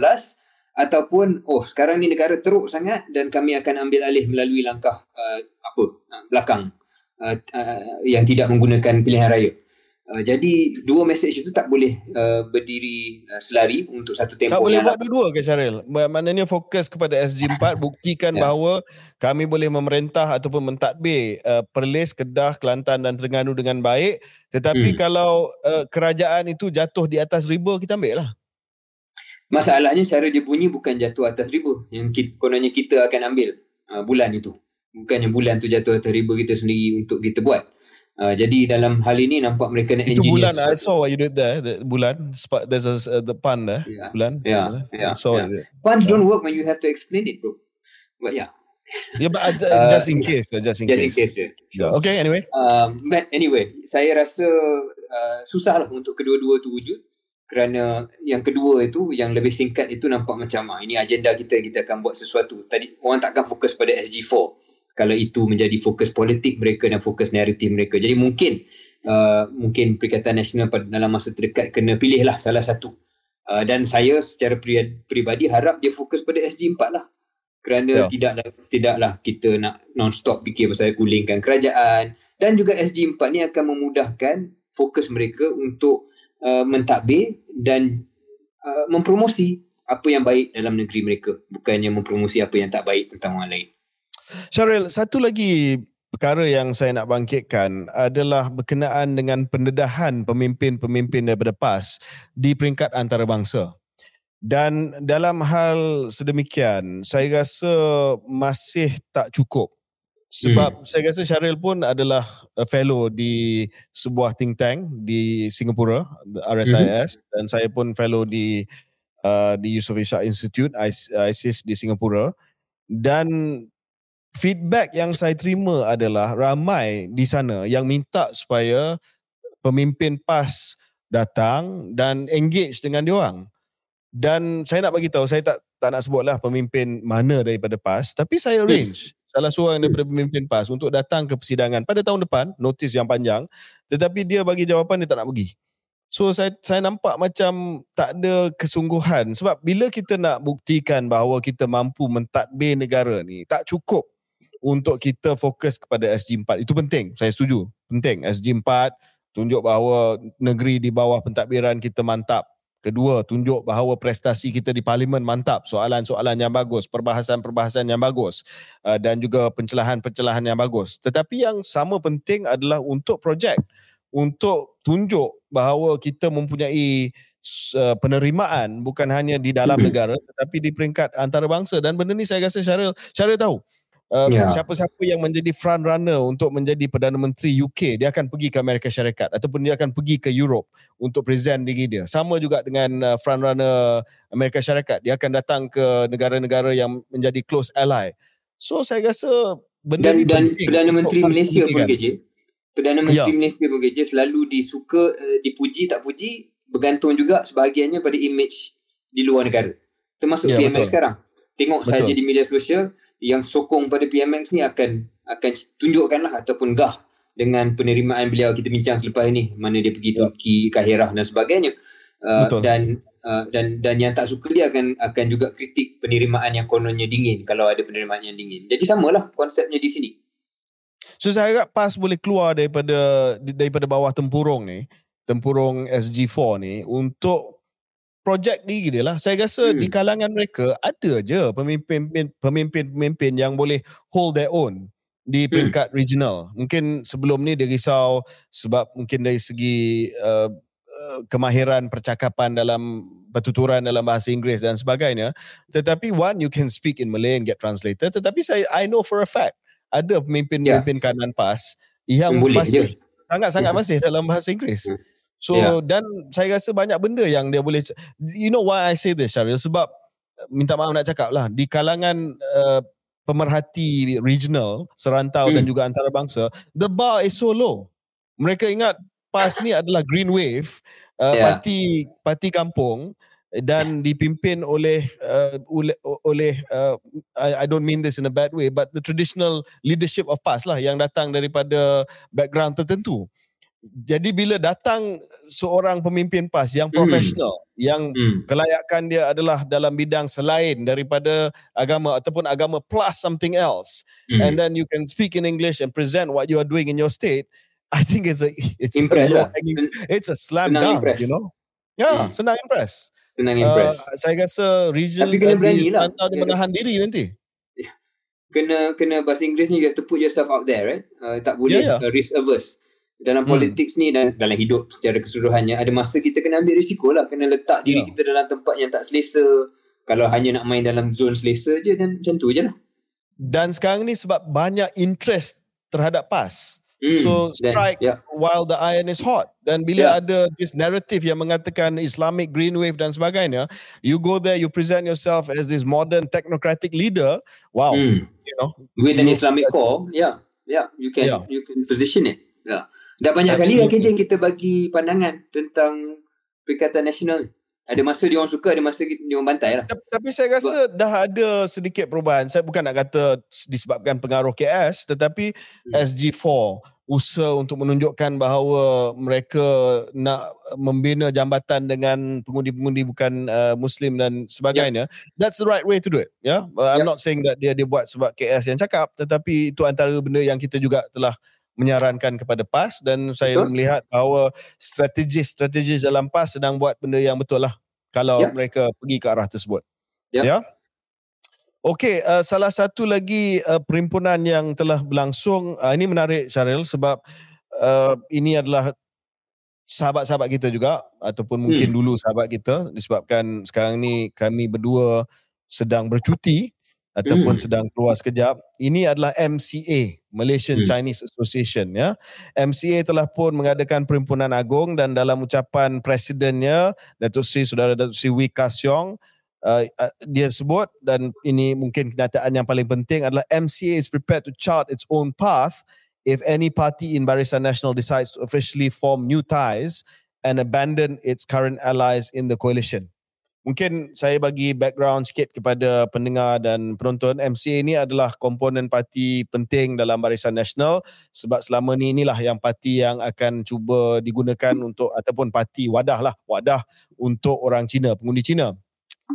ataupun oh sekarang ni negara teruk sangat dan kami akan ambil alih melalui langkah uh, apa uh, belakang uh, uh, yang tidak menggunakan pilihan raya. Uh, jadi dua mesej itu tak boleh uh, berdiri uh, selari untuk satu tempoh. Tak boleh buat dua-dua ke Syaril? Maknanya fokus kepada SG4 buktikan ya. bahawa kami boleh memerintah ataupun mentadbir uh, Perlis, Kedah, Kelantan dan Terengganu dengan baik. Tetapi hmm. kalau uh, kerajaan itu jatuh di atas riba kita ambil lah. Masalahnya cara dia bunyi bukan jatuh atas riba. Yang kita, kononnya kita akan ambil uh, bulan itu. Bukannya bulan tu jatuh atas riba kita sendiri untuk kita buat. Uh, jadi dalam hal ini nampak mereka nak Itu bulan I saw what you did there the bulan. There's a uh, the pun there yeah. bulan. Yeah yeah, so yeah. puns don't work when you have to explain it bro. But yeah. Yeah but uh, just in case just in just case, in case. yeah. Sure. okay anyway. Um, but anyway saya rasa uh, susah lah untuk kedua-dua tu wujud. Kerana yang kedua itu yang lebih singkat itu nampak macam ah, ini agenda kita kita akan buat sesuatu. Tadi orang takkan fokus pada SG4 kalau itu menjadi fokus politik mereka dan fokus naratif mereka. Jadi mungkin uh, mungkin Perikatan Nasional dalam masa terdekat kena pilihlah salah satu. Uh, dan saya secara peribadi harap dia fokus pada SG4 lah. Kerana ya. tidaklah tidaklah kita nak non-stop fikir pasal gulingkan kerajaan dan juga SG4 ni akan memudahkan fokus mereka untuk uh, mentadbir dan uh, mempromosi apa yang baik dalam negeri mereka bukannya mempromosi apa yang tak baik tentang orang lain. Syaril, satu lagi perkara yang saya nak bangkitkan adalah berkenaan dengan pendedahan pemimpin-pemimpin daripada PAS di peringkat antarabangsa. Dan dalam hal sedemikian, saya rasa masih tak cukup. Sebab hmm. saya rasa Syaril pun adalah fellow di sebuah think tank di Singapura, RSIS. Hmm. Dan saya pun fellow di uh, di Yusof Ishak Institute, ISIS di Singapura. Dan feedback yang saya terima adalah ramai di sana yang minta supaya pemimpin PAS datang dan engage dengan dia orang. Dan saya nak bagi tahu saya tak tak nak sebutlah pemimpin mana daripada PAS tapi saya arrange salah seorang daripada pemimpin PAS untuk datang ke persidangan pada tahun depan, notis yang panjang, tetapi dia bagi jawapan dia tak nak pergi. So saya saya nampak macam tak ada kesungguhan sebab bila kita nak buktikan bahawa kita mampu mentadbir negara ni tak cukup untuk kita fokus kepada SG4. Itu penting. Saya setuju. Penting. SG4 tunjuk bahawa negeri di bawah pentadbiran kita mantap. Kedua, tunjuk bahawa prestasi kita di parlimen mantap. Soalan-soalan yang bagus, perbahasan-perbahasan yang bagus uh, dan juga pencelahan-pencelahan yang bagus. Tetapi yang sama penting adalah untuk projek. Untuk tunjuk bahawa kita mempunyai uh, penerimaan bukan hanya di dalam negara tetapi di peringkat antarabangsa. Dan benda ni saya rasa Syaril, Syaril tahu um, yeah. siapa-siapa yang menjadi front runner untuk menjadi Perdana Menteri UK dia akan pergi ke Amerika Syarikat ataupun dia akan pergi ke Europe untuk present diri dia sama juga dengan uh, front runner Amerika Syarikat dia akan datang ke negara-negara yang menjadi close ally so saya rasa benda dan, ni dan Perdana Menteri Malaysia pun KJ Perdana Menteri yeah. Malaysia pun KJ selalu disuka uh, dipuji tak puji bergantung juga sebahagiannya pada image di luar negara termasuk yeah, betul. sekarang tengok betul. saja di media sosial yang sokong pada PMX ni akan akan tunjukkanlah ataupun gah dengan penerimaan beliau kita bincang selepas ini mana dia pergi ya. Turki, Kahirah dan sebagainya. Uh, dan uh, dan dan yang tak suka dia akan akan juga kritik penerimaan yang kononnya dingin kalau ada penerimaan yang dingin. Jadi samalah konsepnya di sini. So saya harap PAS boleh keluar daripada daripada bawah tempurung ni, tempurung SG4 ni untuk projek diri dia lah. Saya rasa hmm. di kalangan mereka ada je pemimpin-pemimpin yang boleh hold their own di hmm. peringkat hmm. regional. Mungkin sebelum ni dia risau sebab mungkin dari segi uh, kemahiran percakapan dalam pertuturan dalam bahasa Inggeris dan sebagainya. Tetapi one, you can speak in Malay and get translated. Tetapi saya, I know for a fact, ada pemimpin-pemimpin yeah. kanan PAS yang Boleh masih sangat-sangat masih dalam bahasa Inggeris. Hmm. So yeah. dan saya rasa banyak benda yang dia boleh you know why I say this Syaril sebab minta maaf nak cakap lah di kalangan uh, pemerhati regional serantau hmm. dan juga antarabangsa the bar is so low. Mereka ingat PAS ni adalah green wave uh, yeah. parti parti kampung dan dipimpin oleh uh, oleh, oleh uh, I, I don't mean this in a bad way but the traditional leadership of PAS lah yang datang daripada background tertentu jadi bila datang seorang pemimpin PAS yang hmm. profesional mm. yang mm. kelayakan dia adalah dalam bidang selain daripada agama ataupun agama plus something else mm. and then you can speak in English and present what you are doing in your state I think it's a it's impress, a, lah. it's a slam dunk you know yeah mm. senang impress senang impress uh, saya rasa region tapi kena berani lah dia menahan diri nanti kena kena bahasa Inggeris ni you have to put yourself out there right uh, tak boleh yeah, yeah. Uh, risk averse dalam hmm. politik ni dan dalam hidup secara keseluruhannya ada masa kita kena ambil risiko lah kena letak diri yeah. kita dalam tempat yang tak selesa kalau hanya nak main dalam zon selesa je dan macam tu je lah dan sekarang ni sebab banyak interest terhadap PAS hmm. so strike then, yeah. while the iron is hot dan bila yeah. ada this narrative yang mengatakan Islamic green wave dan sebagainya you go there you present yourself as this modern technocratic leader wow hmm. you know with an Islamic core yeah yeah you can yeah. you can position it yeah Dah banyak kali lah KJ kita bagi pandangan tentang Perikatan Nasional. Ada masa dia orang suka, ada masa dia orang bantai lah. Tapi saya rasa Sebab, dah ada sedikit perubahan. Saya bukan nak kata disebabkan pengaruh KS, tetapi hmm. SG4 usaha untuk menunjukkan bahawa mereka nak membina jambatan dengan pengundi-pengundi bukan uh, Muslim dan sebagainya. Yeah. That's the right way to do it. Yeah, I'm yeah. not saying that dia dia buat sebab KS yang cakap, tetapi itu antara benda yang kita juga telah menyarankan kepada PAS dan saya betul. melihat bahawa strategi-strategi dalam PAS sedang buat benda yang betul lah kalau ya. mereka pergi ke arah tersebut. Ya. ya? Okey, uh, salah satu lagi uh, perhimpunan yang telah berlangsung, uh, ini menarik Syaril sebab uh, ini adalah sahabat-sahabat kita juga ataupun mungkin hmm. dulu sahabat kita disebabkan sekarang ni kami berdua sedang bercuti ataupun mm. sedang keluar sekejap. Ini adalah MCA, Malaysian mm. Chinese Association ya. MCA telah pun mengadakan perhimpunan agung dan dalam ucapan presidennya Datuk Seri Saudara Datuk Seri Wee Ka Siong uh, uh, dia sebut dan ini mungkin kenyataan yang paling penting adalah MCA is prepared to chart its own path if any party in Barisan Nasional decides to officially form new ties and abandon its current allies in the coalition. Mungkin saya bagi background sikit kepada pendengar dan penonton. MCA ini adalah komponen parti penting dalam Barisan Nasional sebab selama ni inilah yang parti yang akan cuba digunakan untuk ataupun parti wadah lah, wadah untuk orang Cina, pengundi Cina.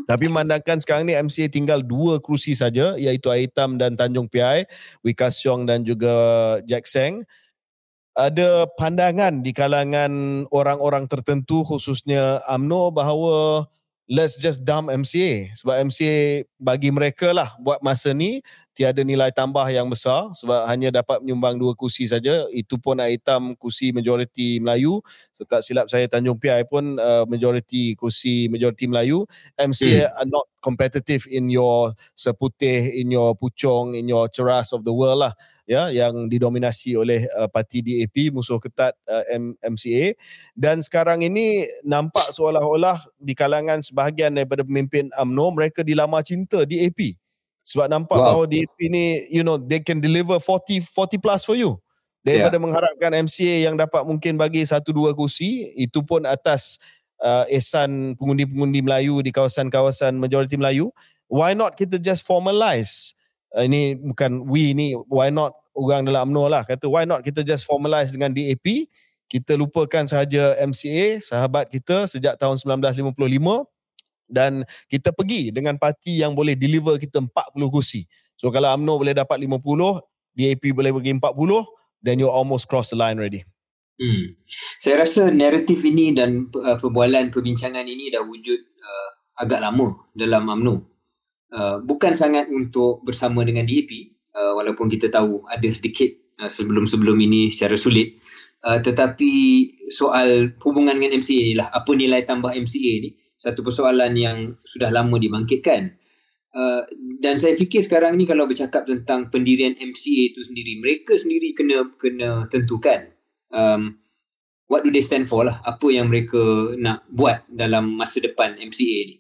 Tapi memandangkan sekarang ni MCA tinggal dua kerusi saja iaitu Aitam dan Tanjung Piai, Wika Siong dan juga Jack Seng ada pandangan di kalangan orang-orang tertentu khususnya AMNO bahawa let's just dump MCA sebab MCA bagi mereka lah buat masa ni tiada nilai tambah yang besar sebab hanya dapat menyumbang dua kursi saja. Itu pun hitam kursi majoriti Melayu. So, tak silap saya Tanjung Piai pun uh, majoriti kursi majoriti Melayu. MCA hmm. are not competitive in your seputih in your pucong in your ceras of the world lah. Ya yang didominasi oleh uh, parti DAP musuh ketat uh, M- MCA dan sekarang ini nampak seolah-olah di kalangan sebahagian daripada pemimpin AMNO mereka dilama cinta DAP sebab nampak wow. bahawa DAP ni you know they can deliver 40 40 plus for you. Daripada yeah. mengharapkan MCA yang dapat mungkin bagi satu dua kursi itu pun atas uh, ehsan pengundi-pengundi Melayu di kawasan-kawasan majoriti Melayu. Why not kita just formalize uh, ini bukan we ni why not orang dalam UMNO lah. Kata why not kita just formalize dengan DAP kita lupakan sahaja MCA sahabat kita sejak tahun 1955 dan kita pergi dengan parti yang boleh deliver kita 40 kursi. So kalau UMNO boleh dapat 50 DAP boleh bagi 40 then you almost cross the line already. Hmm. Saya rasa naratif ini dan uh, perbualan perbincangan ini dah wujud uh, agak lama dalam UMNO. Uh, bukan sangat untuk bersama dengan DAP uh, walaupun kita tahu ada sedikit uh, sebelum-sebelum ini secara sulit. Uh, tetapi soal hubungan dengan MCA ni lah, apa nilai tambah MCA ni, satu persoalan yang sudah lama dibangkitkan. Uh, dan saya fikir sekarang ni kalau bercakap tentang pendirian MCA itu sendiri, mereka sendiri kena kena tentukan um, what do they stand for lah, apa yang mereka nak buat dalam masa depan MCA ni.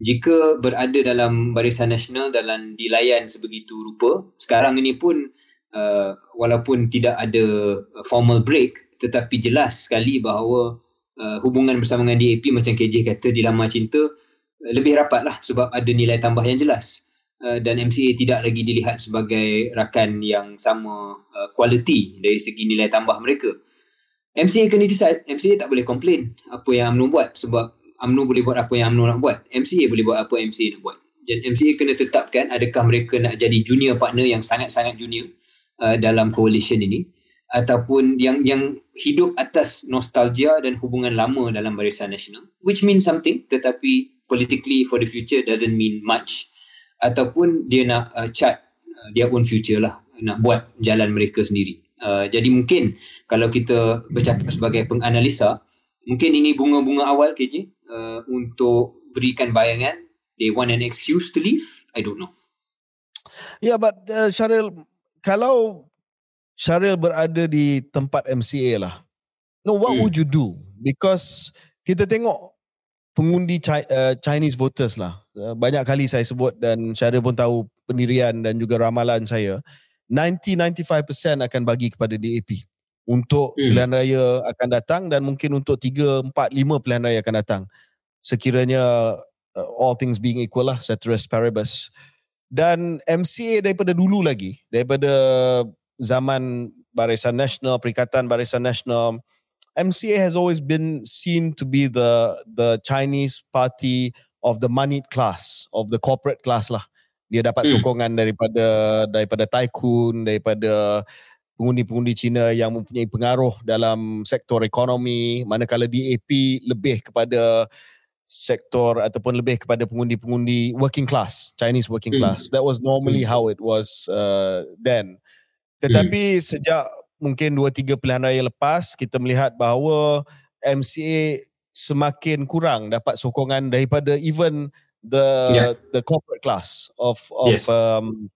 Jika berada dalam barisan nasional dalam dilayan sebegitu rupa, sekarang ini pun uh, walaupun tidak ada formal break, tetapi jelas sekali bahawa uh, hubungan bersama dengan DAP macam KJ kata di lama cinta uh, lebih rapat lah sebab ada nilai tambah yang jelas. Uh, dan MCA tidak lagi dilihat sebagai rakan yang sama uh, quality dari segi nilai tambah mereka. MCA kena decide. MCA tak boleh komplain apa yang UMNO buat sebab UMNO boleh buat apa yang UMNO nak buat. MCA boleh buat apa MCA nak buat. Dan MCA kena tetapkan adakah mereka nak jadi junior partner yang sangat-sangat junior uh, dalam coalition ini ataupun yang yang hidup atas nostalgia dan hubungan lama dalam barisan nasional. Which means something tetapi politically for the future doesn't mean much. Ataupun dia nak uh, chart uh, their own future lah nak buat jalan mereka sendiri. Uh, jadi mungkin kalau kita bercakap sebagai penganalisa mungkin ini bunga-bunga awal KJ uh, untuk berikan bayangan they want an excuse to leave? I don't know. Yeah, but uh, Syaril, kalau Syaril berada di tempat MCA lah. No, what hmm. would you do? Because kita tengok pengundi uh, Chinese voters lah. Uh, banyak kali saya sebut dan Syaril pun tahu pendirian dan juga ramalan saya. 90-95% akan bagi kepada DAP untuk hmm. pilihan raya akan datang dan mungkin untuk 3, 4, 5 pilihan raya akan datang. Sekiranya uh, all things being equal lah, ceteris paribus. Dan MCA daripada dulu lagi, daripada zaman Barisan Nasional, Perikatan Barisan Nasional, MCA has always been seen to be the the Chinese party of the moneyed class, of the corporate class lah. Dia dapat hmm. sokongan daripada daripada tycoon, daripada pengundi-pengundi Cina yang mempunyai pengaruh dalam sektor ekonomi, manakala DAP lebih kepada sektor ataupun lebih kepada pengundi-pengundi working class, Chinese working hmm. class. That was normally hmm. how it was uh, then. Tetapi hmm. sejak mungkin 2-3 pilihan raya lepas, kita melihat bahawa MCA semakin kurang dapat sokongan daripada even the yeah. the corporate class of of yes. um,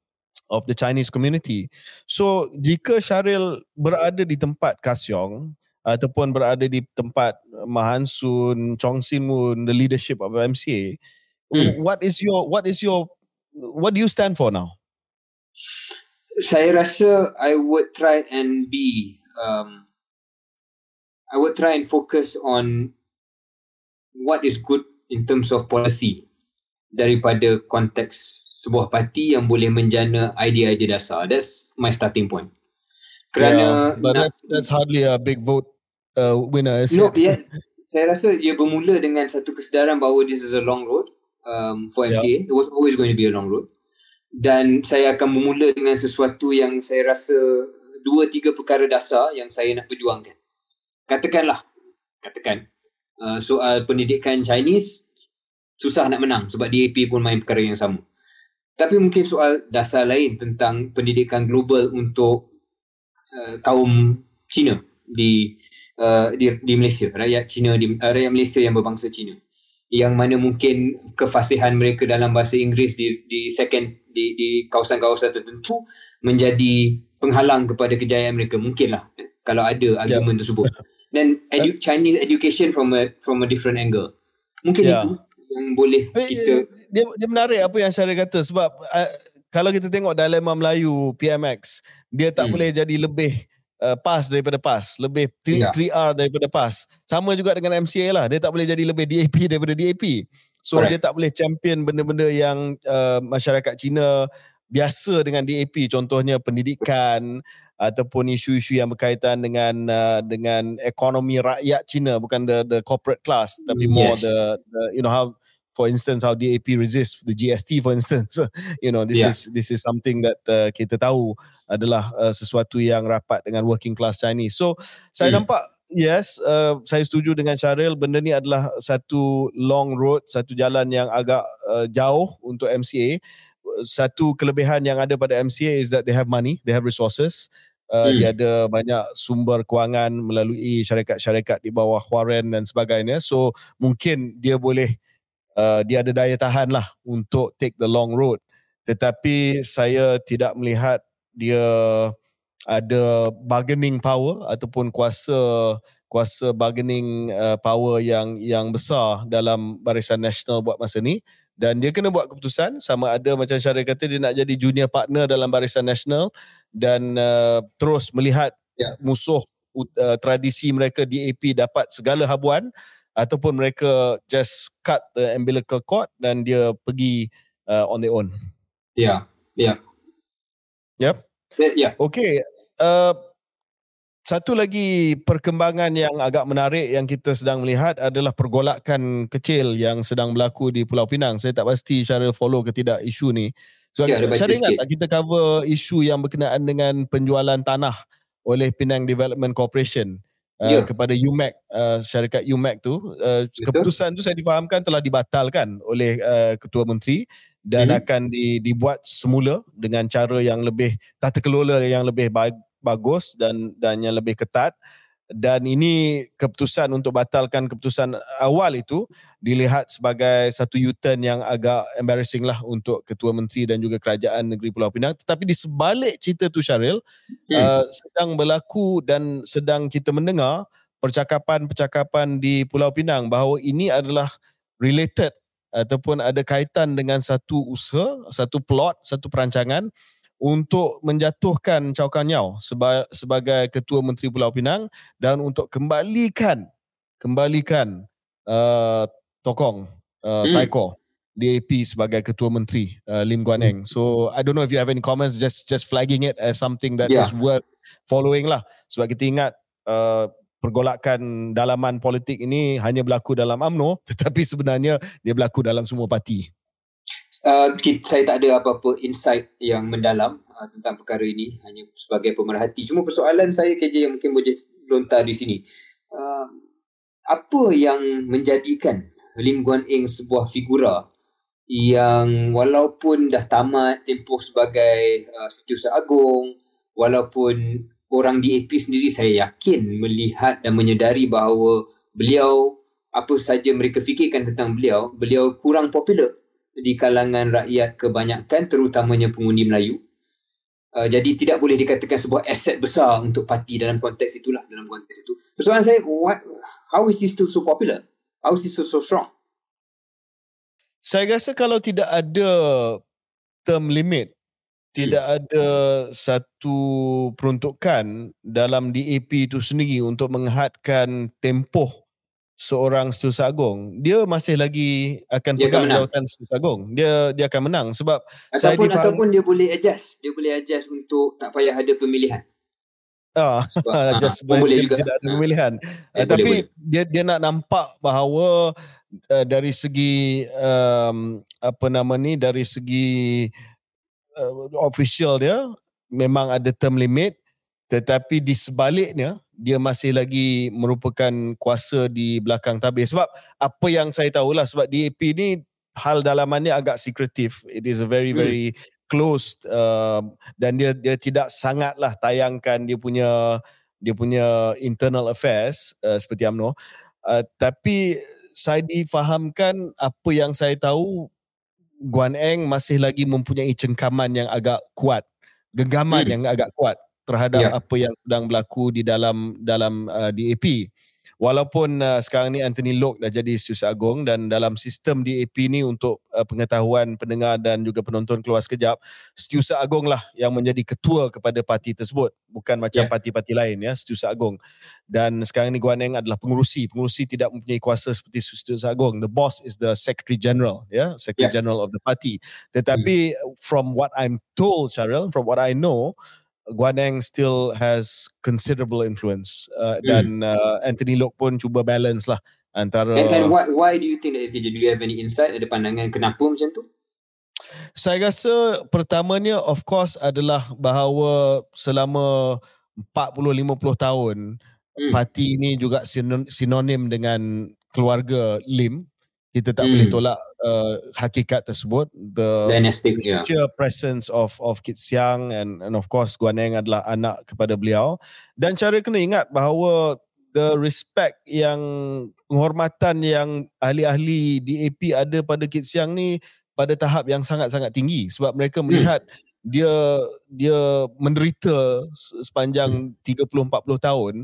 of the Chinese community. So jika Syaril berada di tempat Kasyong ataupun berada di tempat Mahan Sun, Chong Sin Moon, the leadership of MCA, hmm. what is your what is your what do you stand for now? Saya rasa I would try and be um, I would try and focus on what is good in terms of policy daripada konteks sebuah parti yang boleh menjana idea-idea dasar. That's my starting point. Kerana yeah, but that's, that's hardly a big vote uh, winner. No, yeah. Saya rasa ia bermula dengan satu kesedaran bahawa this is a long road um, for MCA. Yeah. It was always going to be a long road dan saya akan memula dengan sesuatu yang saya rasa dua tiga perkara dasar yang saya nak perjuangkan. Katakanlah, katakan uh, soal pendidikan Chinese susah nak menang sebab DAP pun main perkara yang sama. Tapi mungkin soal dasar lain tentang pendidikan global untuk uh, kaum Cina di uh, di di Malaysia, rakyat Cina di uh, rakyat Malaysia yang berbangsa Cina. Yang mana mungkin kefasihan mereka dalam bahasa Inggeris di di second di di kawasan-kawasan tertentu menjadi penghalang kepada kejayaan mereka mungkinlah eh, kalau ada argument yeah. tersebut dan edu- Chinese education from a from a different angle mungkin yeah. itu yang boleh kita dia dia menarik apa yang saya kata sebab uh, kalau kita tengok dilema Melayu PMX dia tak hmm. boleh jadi lebih uh, PAS daripada PAS lebih 3, yeah. 3R daripada PAS sama juga dengan MCA lah dia tak boleh jadi lebih DAP daripada DAP So Correct. dia tak boleh champion benda-benda yang uh, masyarakat Cina biasa dengan DAP contohnya pendidikan ataupun isu-isu yang berkaitan dengan uh, dengan ekonomi rakyat Cina bukan the the corporate class tapi more yes. the, the you know how for instance how DAP resist the GST for instance you know this yeah. is this is something that uh, kita tahu adalah uh, sesuatu yang rapat dengan working class Chinese so saya mm. nampak yes, uh, saya setuju dengan Syaril. Benda ni adalah satu long road, satu jalan yang agak uh, jauh untuk MCA. Satu kelebihan yang ada pada MCA is that they have money, they have resources. Uh, hmm. Dia ada banyak sumber kewangan melalui syarikat-syarikat di bawah Warren dan sebagainya. So mungkin dia boleh, uh, dia ada daya tahan lah untuk take the long road. Tetapi saya tidak melihat dia ada bargaining power ataupun kuasa kuasa bargaining uh, power yang yang besar dalam barisan nasional buat masa ni dan dia kena buat keputusan sama ada macam Syarif kata dia nak jadi junior partner dalam barisan nasional dan uh, terus melihat yeah. musuh uh, tradisi mereka DAP dapat segala habuan ataupun mereka just cut the umbilical cord dan dia pergi uh, on their own. Ya, yeah. ya. Yep. Ya. Yeah. Okay. Uh, satu lagi perkembangan yang agak menarik yang kita sedang melihat adalah pergolakan kecil yang sedang berlaku di Pulau Pinang. Saya tak pasti cara follow ke tidak isu ni. So, ya, saya ingat tak kita cover isu yang berkenaan dengan penjualan tanah oleh Penang Development Corporation uh, ya. kepada UMAC, uh, syarikat UMAC tu. Uh, keputusan tu saya difahamkan telah dibatalkan oleh uh, Ketua Menteri dan hmm. akan di, dibuat semula dengan cara yang lebih tata kelola yang lebih bagus dan dan yang lebih ketat dan ini keputusan untuk batalkan keputusan awal itu dilihat sebagai satu U-turn yang agak embarrassing lah untuk Ketua Menteri dan juga Kerajaan Negeri Pulau Pinang. Tetapi di sebalik cerita tu Syaril, hmm. uh, sedang berlaku dan sedang kita mendengar percakapan-percakapan di Pulau Pinang bahawa ini adalah related ataupun ada kaitan dengan satu usaha, satu plot, satu perancangan untuk menjatuhkan Chow Kan Yao sebagai Ketua Menteri Pulau Pinang dan untuk kembalikan kembalikan uh, Tokong uh, hmm. Taiko DAP sebagai Ketua Menteri uh, Lim Guan Eng. Hmm. So I don't know if you have any comments just just flagging it as something that yeah. is worth following lah. Sebab kita ingat uh, pergolakan dalaman politik ini hanya berlaku dalam AMNO tetapi sebenarnya dia berlaku dalam semua parti. Uh, kita, saya tak ada apa-apa insight yang mendalam uh, tentang perkara ini hanya sebagai pemerhati. Cuma persoalan saya KJ yang mungkin boleh lontar di sini. Uh, apa yang menjadikan Lim Guan Eng sebuah figura yang walaupun dah tamat tempoh sebagai uh, setiausaha agung, walaupun orang di AP sendiri saya yakin melihat dan menyedari bahawa beliau apa saja mereka fikirkan tentang beliau, beliau kurang popular di kalangan rakyat kebanyakan terutamanya pengundi Melayu. Uh, jadi tidak boleh dikatakan sebuah aset besar untuk parti dalam konteks itulah dalam konteks itu. Persoalan saya what how is this still so popular? How is this so, so strong? Saya rasa kalau tidak ada term limit, tidak hmm. ada satu peruntukan dalam DAP itu sendiri untuk menghadkan tempoh seorang setiausaha agung dia masih lagi akan dia pegang jawatan setiausaha agung. Dia dia akan menang sebab ataupun saya difaham, ataupun dia boleh adjust. Dia boleh adjust untuk tak payah ada pemilihan. Ah sebab, adjust ha, boleh juga. tidak ada ha. pemilihan. eh, uh, tapi boleh. dia dia nak nampak bahawa uh, dari segi um, apa nama ni dari segi uh, official dia memang ada term limit tetapi di sebaliknya dia masih lagi merupakan kuasa di belakang tabir. Sebab apa yang saya tahulah sebab DAP ni hal dalamannya agak secretive. It is a very hmm. very closed uh, dan dia dia tidak sangatlah tayangkan dia punya dia punya internal affairs uh, seperti AMNO uh, tapi saya difahamkan apa yang saya tahu Guan Eng masih lagi mempunyai cengkaman yang agak kuat. Genggaman hmm. yang agak kuat terhadap yeah. apa yang sedang berlaku di dalam dalam uh, DAP. Walaupun uh, sekarang ni Anthony Locke dah jadi setiausaha agung dan dalam sistem DAP ni untuk uh, pengetahuan pendengar dan juga penonton keluar sekejap, setiausaha agung lah yang menjadi ketua kepada parti tersebut. Bukan macam yeah. parti-parti lain ya, setiausaha agung. Dan sekarang ni Guan Eng adalah pengurusi. Pengurusi tidak mempunyai kuasa seperti setiausaha agung. The boss is the secretary general, ya, secretary yeah. general of the party. Tetapi mm. from what I'm told, Cheryl, from what I know, Eng still has considerable influence uh, hmm. dan uh, Anthony Locke pun cuba balance lah antara and, and why, why do you think that do you have any insight ada pandangan kenapa macam tu saya rasa pertamanya of course adalah bahawa selama 40 50 tahun hmm. parti ini juga sinonim dengan keluarga Lim kita tak hmm. boleh tolak uh, hakikat tersebut the dynastic yeah. presence of of Kit Siang and and of course Guan Eng adalah anak kepada beliau dan cara kena ingat bahawa the respect yang penghormatan yang ahli-ahli DAP ada pada Kit Siang ni pada tahap yang sangat-sangat tinggi sebab mereka hmm. melihat hmm. dia dia menderita sepanjang hmm. 30 40 tahun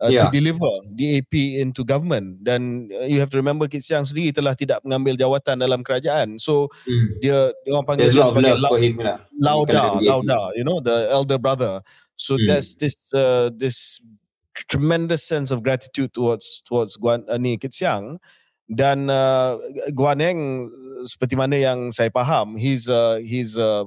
uh, yeah. to deliver DAP into government dan uh, you have to remember Kit Siang sendiri telah tidak mengambil jawatan dalam kerajaan so mm. dia dia orang panggil dia sebagai la- lah. lauda lauda you know the elder brother so mm. there's this uh, this tremendous sense of gratitude towards towards Guan uh, ni Kit Siang dan uh, Guan Eng seperti mana yang saya faham he's uh, he's uh,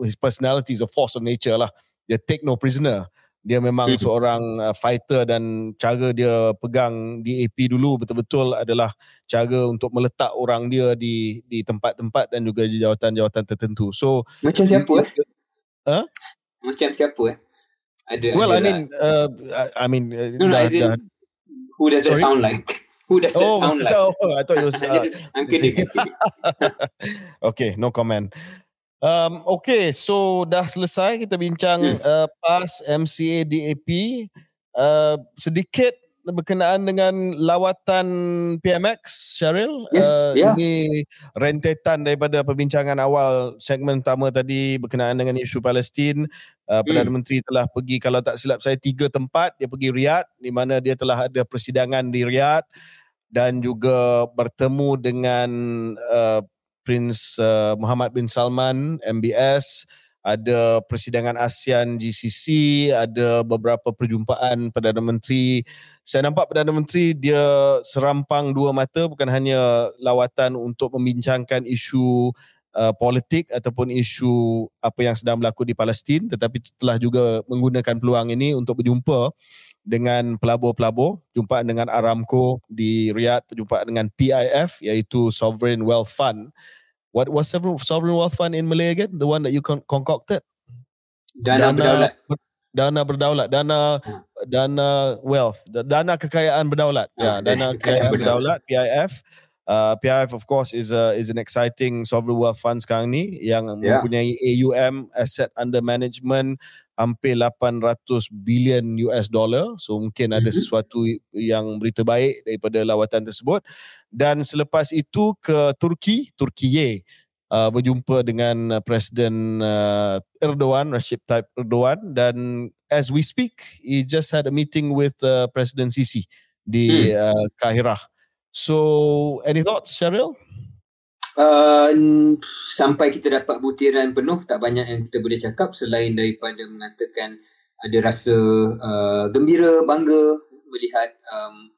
his personality is a force of nature lah dia take no prisoner dia memang hmm. seorang uh, fighter dan cara dia pegang DAP dulu betul-betul adalah cara untuk meletak orang dia di di tempat-tempat dan juga di jawatan-jawatan tertentu. So macam siapa eh? Huh? Macam siapa eh? Ada Well, ada I mean uh, I mean uh, no, no, dah, dah, who does that sound like? Who does that oh, sound like? Oh, I thought you was uh, I'm kidding. okay, no comment. Um, okay, so dah selesai kita bincang hmm. uh, PAS, MCA, DAP. Uh, sedikit berkenaan dengan lawatan PMX, Syaril. Yes, uh, yeah. Ini rentetan daripada perbincangan awal segmen pertama tadi berkenaan dengan isu Palestin. Uh, Perdana hmm. Menteri telah pergi, kalau tak silap saya, tiga tempat. Dia pergi Riyadh, di mana dia telah ada persidangan di Riyadh dan juga bertemu dengan uh, Prince uh, Muhammad bin Salman MBS ada persidangan ASEAN GCC ada beberapa perjumpaan Perdana Menteri. Saya nampak Perdana Menteri dia serampang dua mata bukan hanya lawatan untuk membincangkan isu uh, politik ataupun isu apa yang sedang berlaku di Palestin tetapi telah juga menggunakan peluang ini untuk berjumpa dengan pelabur-pelabur, jumpaan dengan Aramco di Riyadh, perjumpaan dengan PIF iaitu Sovereign Wealth Fund. What was Sovereign Wealth Fund in Malay again? The one that you con- concocted? Dana, dana berdaulat. Dana berdaulat, dana hmm. dana wealth, dana kekayaan berdaulat. Ya, yeah, dana kekayaan berdaulat PIF. Uh, PIF of course is a is an exciting sovereign wealth fund sekarang ni yang yeah. mempunyai AUM asset under management hampir 800 bilion US dollar. So mungkin ada mm-hmm. sesuatu yang berita baik daripada lawatan tersebut. Dan selepas itu ke Turki, Turkiye uh, berjumpa dengan uh, Presiden uh, Erdogan, Recep Tayyip Erdogan dan as we speak, he just had a meeting with uh, President Sisi di hmm. uh, Kahirah. So, any thoughts, Cheryl? Uh, sampai kita dapat butiran penuh tak banyak yang kita boleh cakap selain daripada mengatakan ada rasa uh, gembira bangga melihat um,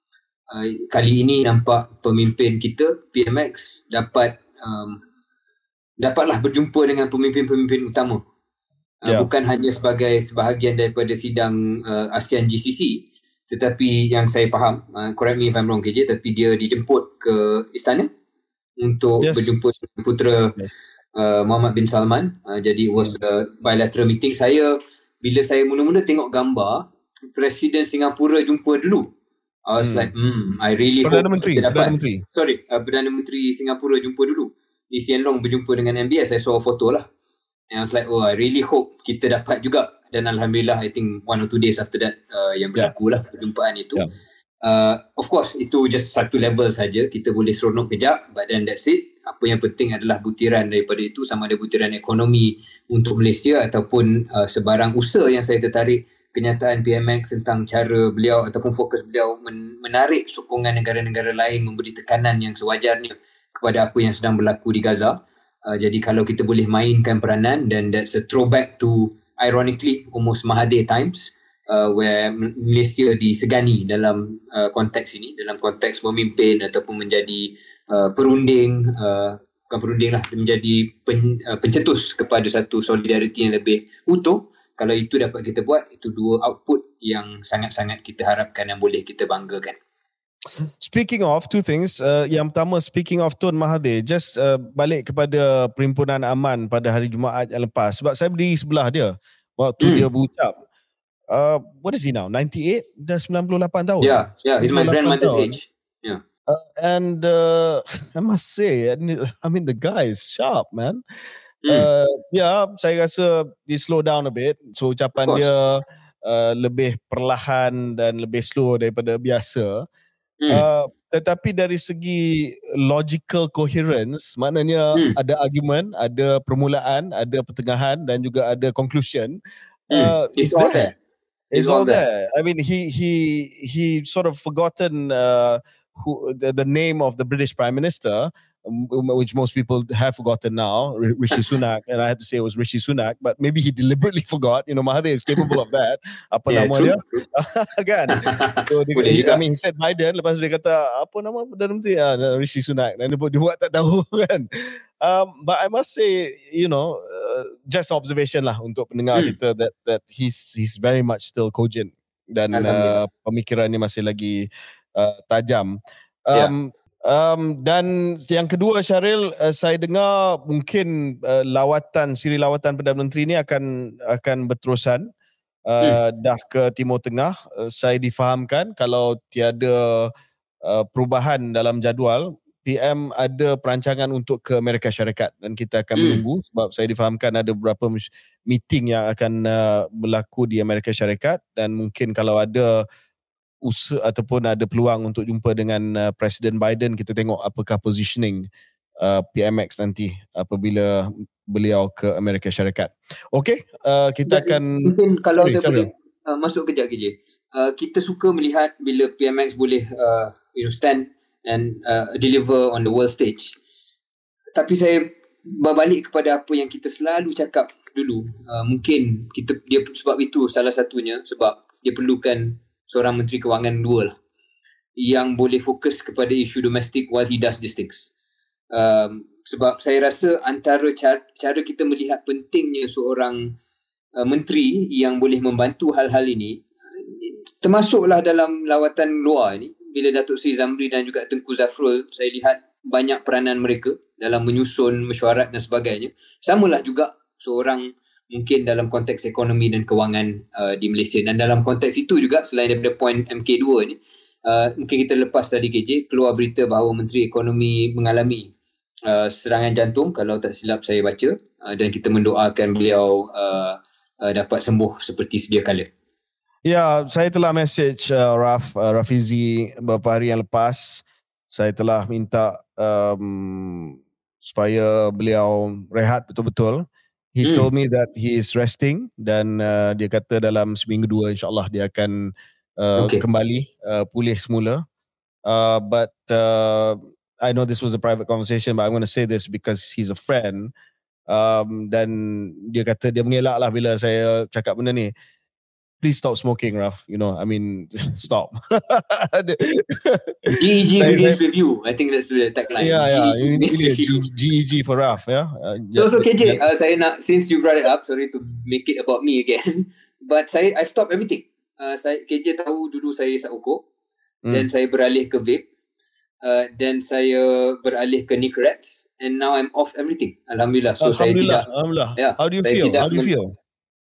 uh, kali ini nampak pemimpin kita PMX dapat um, dapatlah berjumpa dengan pemimpin-pemimpin utama uh, yeah. bukan hanya sebagai sebahagian daripada sidang uh, ASEAN GCC tetapi yang saya faham uh, correct me if I'm wrong KJ tapi dia dijemput ke istana untuk yes. berjumpa putera yes. uh, Muhammad bin Salman. Uh, jadi it was a bilateral meeting. Saya bila saya mula-mula tengok gambar Presiden Singapura jumpa dulu. I was hmm. like, hmm, I really Perdana hope Menteri, kita dapat. Perdana Menteri. Sorry, uh, Perdana Menteri Singapura jumpa dulu. Lee Hsien Long berjumpa dengan MBS. Saya saw foto lah. And I was like, oh, I really hope kita dapat juga. Dan Alhamdulillah, I think one or two days after that, uh, yang berlaku yeah. lah perjumpaan itu. Yeah. Uh, of course itu just satu level saja kita boleh seronok kejap but then that's it apa yang penting adalah butiran daripada itu sama ada butiran ekonomi untuk Malaysia ataupun uh, sebarang usaha yang saya tertarik kenyataan PMX tentang cara beliau ataupun fokus beliau men- menarik sokongan negara-negara lain memberi tekanan yang sewajarnya kepada apa yang sedang berlaku di Gaza uh, jadi kalau kita boleh mainkan peranan then that's a throwback to ironically almost Mahathir times uh, where Malaysia disegani dalam uh, konteks ini dalam konteks memimpin ataupun menjadi uh, perunding uh, bukan perunding lah menjadi pen, uh, pencetus kepada satu solidariti yang lebih utuh. Kalau itu dapat kita buat itu dua output yang sangat-sangat kita harapkan yang boleh kita banggakan Speaking of two things, uh, yang pertama speaking of Tun Mahathir, just uh, balik kepada Perhimpunan Aman pada hari Jumaat yang lepas sebab saya berdiri sebelah dia waktu hmm. dia berucap uh, what is he now? 98? Dah 98 tahun. Yeah, yeah, he's my grandmother's tahun. age. Yeah. Uh, and uh, I must say, I mean, the guy is sharp, man. Hmm. Uh, yeah, saya rasa dia slow down a bit. So ucapan dia uh, lebih perlahan dan lebih slow daripada biasa. Hmm. Uh, tetapi dari segi logical coherence, maknanya hmm. ada argument, ada permulaan, ada pertengahan dan juga ada conclusion. Hmm. Uh, it's, it's all there. It's, all there. there. I mean, he he he sort of forgotten uh, who the, the name of the British Prime Minister, which most people have forgotten now, Rishi Sunak, and I had to say it was Rishi Sunak, but maybe he deliberately forgot. You know, Mahathir is capable of that. Apa yeah, nama dia? kan? So dia, I mean, he said Biden, lepas dia kata apa nama Perdana Menteri? Ah, Rishi Sunak. Dan dia buat tak tahu kan? Um, but I must say, you know, uh, just observation lah untuk pendengar hmm. kita that that he's he's very much still cogent dan uh, pemikirannya masih lagi uh, tajam. Um, yeah. Um, dan yang kedua Syaril, uh, saya dengar mungkin uh, lawatan siri lawatan Perdana Menteri ini akan akan berterusan uh, hmm. dah ke Timur Tengah. Uh, saya difahamkan kalau tiada uh, perubahan dalam jadual PM ada perancangan untuk ke Amerika Syarikat dan kita akan hmm. menunggu sebab saya difahamkan ada beberapa meeting yang akan uh, berlaku di Amerika Syarikat dan mungkin kalau ada usaha ataupun ada peluang untuk jumpa dengan uh, Presiden Biden kita tengok apakah positioning uh, PMX nanti apabila beliau ke Amerika Syarikat. Okey, uh, kita akan mungkin kalau sorry, saya boleh uh, masuk kejap je. Uh, kita suka melihat bila PMX boleh uh, you know stand and uh, deliver on the world stage. Tapi saya berbalik kepada apa yang kita selalu cakap dulu. Uh, mungkin kita dia sebab itu salah satunya sebab dia perlukan seorang menteri kewangan dua lah yang boleh fokus kepada isu domestik while he does these things. Um, sebab saya rasa antara cara, cara kita melihat pentingnya seorang uh, menteri yang boleh membantu hal-hal ini termasuklah dalam lawatan luar ini bila Datuk Seri Zamri dan juga Tengku Zafrul saya lihat banyak peranan mereka dalam menyusun mesyuarat dan sebagainya samalah juga seorang mungkin dalam konteks ekonomi dan kewangan uh, di Malaysia dan dalam konteks itu juga selain daripada poin MK2 ni uh, mungkin kita lepas tadi KJ keluar berita bahawa Menteri Ekonomi mengalami uh, serangan jantung kalau tak silap saya baca uh, dan kita mendoakan beliau uh, uh, dapat sembuh seperti sedia kala. Ya, saya telah message uh, Raf uh, Rafizi beberapa hari yang lepas. Saya telah minta um, supaya beliau rehat betul-betul. He hmm. told me that he is resting dan uh, dia kata dalam seminggu dua insyaAllah dia akan uh, okay. kembali uh, pulih semula. Uh, but uh, I know this was a private conversation but I'm going to say this because he's a friend. Um, dan dia kata dia mengelak lah bila saya cakap benda ni please stop smoking, Raf. You know, I mean, stop. GEG begins with you. I think that's the tagline. Yeah, yeah. GEG for Raf, yeah. Uh, so, so KJ, uh, saya nak, since you brought it up, sorry to make it about me again, but saya, I stopped everything. Uh, saya, KJ tahu dulu saya isap ukur, mm. then saya beralih ke vape, uh, then saya beralih ke Nicorette, and now I'm off everything. Alhamdulillah. So Alhamdulillah. saya tidak. Alhamdulillah. Yeah, How do you feel? How do you feel?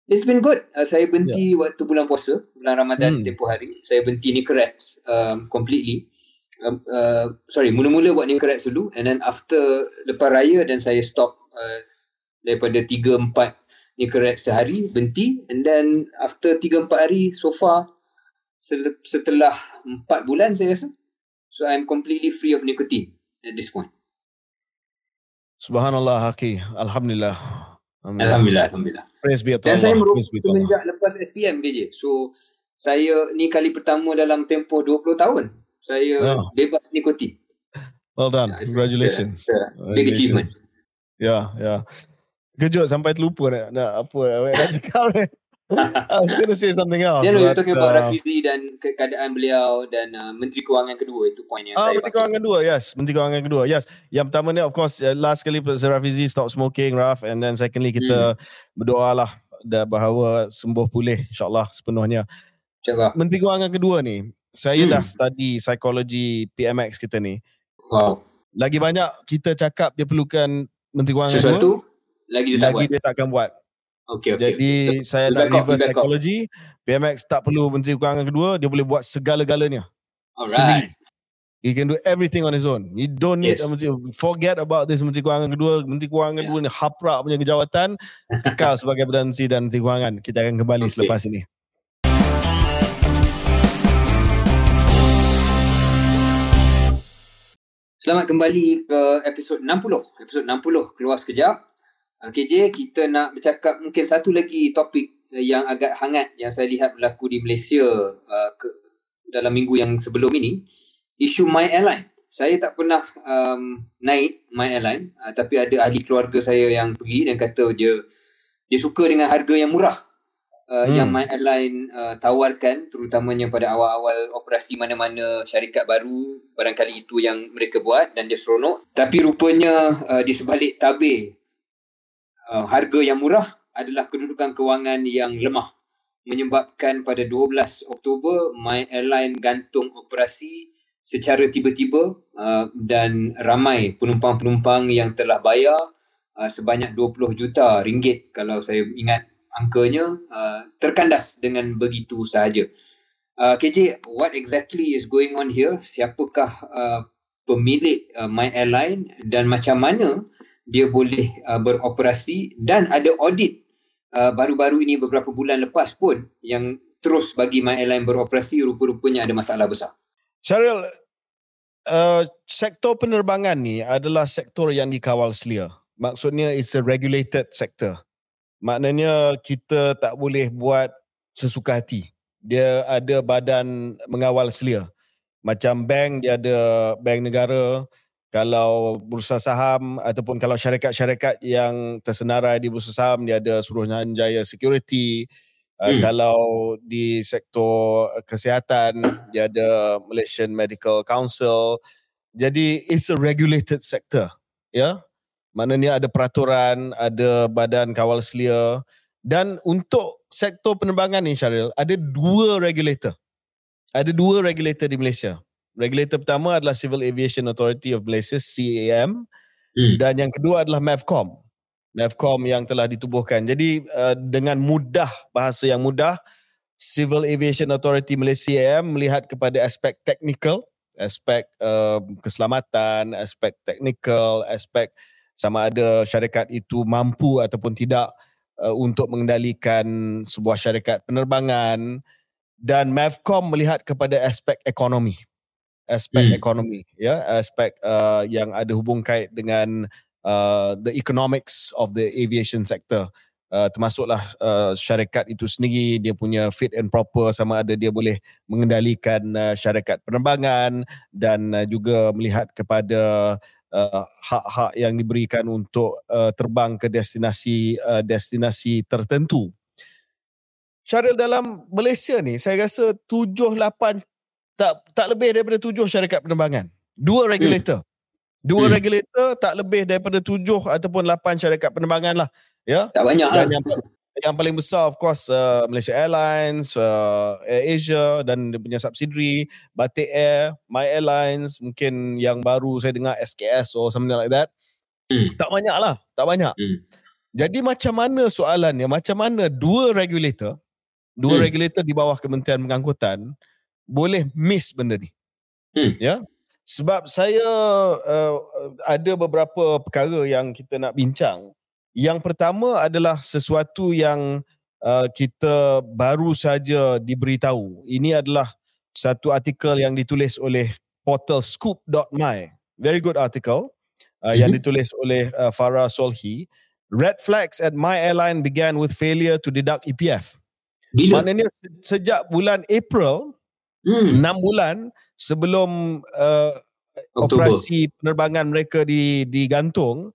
It's been good. Uh, saya berhenti yeah. waktu bulan puasa, bulan Ramadan hmm. tempoh hari. Saya berhenti Nicorette um, completely. Uh, uh, sorry, mula-mula buat Nicorette dulu and then after lepas raya dan saya stop uh, daripada 3 4 Nicorette sehari, berhenti and then after 3 4 hari so far setelah 4 bulan saya rasa. So I'm completely free of nicotine at this point. Subhanallah Haki. Alhamdulillah. Alhamdulillah. Alhamdulillah. Praise be to Allah. Dan saya merupakan semenjak lepas SPM KJ. So, saya ni kali pertama dalam tempoh 20 tahun. Saya oh. bebas nikotin. Well done. Congratulations. Yeah, big achievement. Ya, yeah, ya. Yeah. Kejut sampai terlupa nak, nak apa nak cakap ni. I was going to say something else. Yeah, you're talking about uh, Rafizi dan keadaan beliau dan uh, Menteri Kewangan kedua itu poinnya. Ah, Menteri Kewangan kedua, yes. Menteri Kewangan kedua, yes. Yang pertama ni, of course, uh, last kali Sir Rafizi stop smoking, Raf. And then secondly, kita hmm. berdoa lah bahawa sembuh pulih, insyaAllah sepenuhnya. InsyaAllah. Menteri Kewangan kedua ni, saya hmm. dah study psikologi PMX kita ni. Wow. Lagi banyak kita cakap dia perlukan Menteri Kewangan Sesuatu, kedua. Sesuatu, lagi dia tak lagi buat. dia tak akan buat. Okay, okay, Jadi okay. So, saya nak reverse psychology. Off. BMX tak perlu menteri kewangan kedua, dia boleh buat segala-galanya. Alright. He can do everything on his own. You don't need yes. uh, forget about this Menteri Kewangan kedua. Menteri Kewangan yeah. kedua ni haprak punya kejawatan kekal sebagai Perdana Menteri dan Menteri Kewangan. Kita akan kembali okay. selepas ini. Selamat kembali ke episod 60. Episod 60 keluar sekejap. KJ, kita nak bercakap mungkin satu lagi topik yang agak hangat yang saya lihat berlaku di Malaysia uh, ke, dalam minggu yang sebelum ini isu My Airline. Saya tak pernah um, naik My Airline uh, tapi ada ahli keluarga saya yang pergi dan kata dia dia suka dengan harga yang murah uh, hmm. yang My Airline uh, tawarkan terutamanya pada awal-awal operasi mana-mana syarikat baru barangkali itu yang mereka buat dan dia seronok tapi rupanya uh, di sebalik tabir uh, harga yang murah adalah kedudukan kewangan yang lemah menyebabkan pada 12 Oktober My Airline gantung operasi secara tiba-tiba uh, dan ramai penumpang-penumpang yang telah bayar uh, sebanyak 20 juta ringgit kalau saya ingat angkanya uh, terkandas dengan begitu sahaja. Uh, KJ, what exactly is going on here? Siapakah uh, pemilik uh, My Airline dan macam mana dia boleh uh, beroperasi dan ada audit uh, baru-baru ini beberapa bulan lepas pun yang terus bagi My Airline beroperasi rupa-rupanya ada masalah besar. Syaril, uh, sektor penerbangan ni adalah sektor yang dikawal selia. Maksudnya it's a regulated sector. Maknanya kita tak boleh buat sesuka hati. Dia ada badan mengawal selia. Macam bank, dia ada bank negara. Kalau bursa saham ataupun kalau syarikat-syarikat yang tersenarai di bursa saham, dia ada Suruhanjaya Security. Uh, hmm. Kalau di sektor kesihatan, dia ada Malaysian Medical Council. Jadi it's a regulated sector, ya. Yeah? Maknanya ada peraturan, ada badan kawal selia dan untuk sektor penerbangan ni Syaril, ada dua regulator. Ada dua regulator di Malaysia. Regulator pertama adalah Civil Aviation Authority of Malaysia, CAM. Hmm. Dan yang kedua adalah MAVCOM. Navcom yang telah ditubuhkan. Jadi uh, dengan mudah, bahasa yang mudah, Civil Aviation Authority Malaysia melihat kepada aspek teknikal, aspek uh, keselamatan, aspek teknikal, aspek sama ada syarikat itu mampu ataupun tidak uh, untuk mengendalikan sebuah syarikat penerbangan dan Mavcom melihat kepada aspek ekonomi aspek hmm. ekonomi ya aspek uh, yang ada hubung kait dengan uh, the economics of the aviation sector. Uh, termasuklah uh, syarikat itu sendiri dia punya fit and proper sama ada dia boleh mengendalikan uh, syarikat penerbangan dan uh, juga melihat kepada uh, hak-hak yang diberikan untuk uh, terbang ke destinasi uh, destinasi tertentu. Syaril dalam Malaysia ni saya rasa 7 8 tak tak lebih daripada 7 syarikat penerbangan. Dua regulator. Hmm. Dua hmm. regulator tak lebih daripada tujuh ataupun lapan syarikat penerbangan lah. Ya? Tak banyak lah. Yang, yang paling besar of course uh, Malaysia Airlines, uh, Air Asia dan dia punya subsidiary, Batik Air, My Airlines, mungkin yang baru saya dengar SKS or something like that. Hmm. Tak banyak lah. Tak banyak. Hmm. Jadi macam mana soalannya, macam mana dua regulator, dua hmm. regulator di bawah Kementerian Pengangkutan boleh miss benda ni? Hmm. Ya, sebab saya uh, ada beberapa perkara yang kita nak bincang. Yang pertama adalah sesuatu yang uh, kita baru saja diberitahu. Ini adalah satu artikel yang ditulis oleh portal scoop.my. Very good article uh, mm-hmm. yang mhm. ditulis oleh uh, Farah Solhi. Red flags at My Airline began with failure to deduct EPF. Bila? Maknanya sejak bulan April, hmm. 6 bulan, sebelum uh, operasi penerbangan mereka di digantung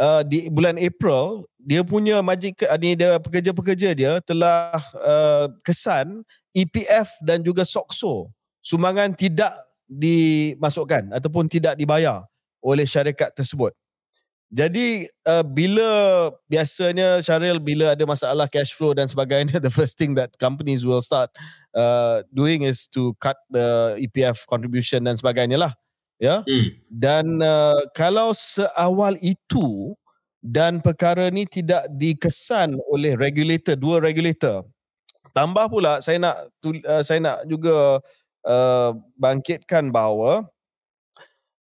uh, di bulan April dia punya majik ni dia pekerja-pekerja dia telah uh, kesan EPF dan juga SOXO sumbangan tidak dimasukkan ataupun tidak dibayar oleh syarikat tersebut. Jadi uh, bila biasanya Syaril bila ada masalah cash flow dan sebagainya the first thing that companies will start uh, doing is to cut the EPF contribution dan sebagainya lah. Ya. Hmm. Dan uh, kalau seawal itu dan perkara ni tidak dikesan oleh regulator dua regulator. Tambah pula saya nak uh, saya nak juga uh, bangkitkan bahawa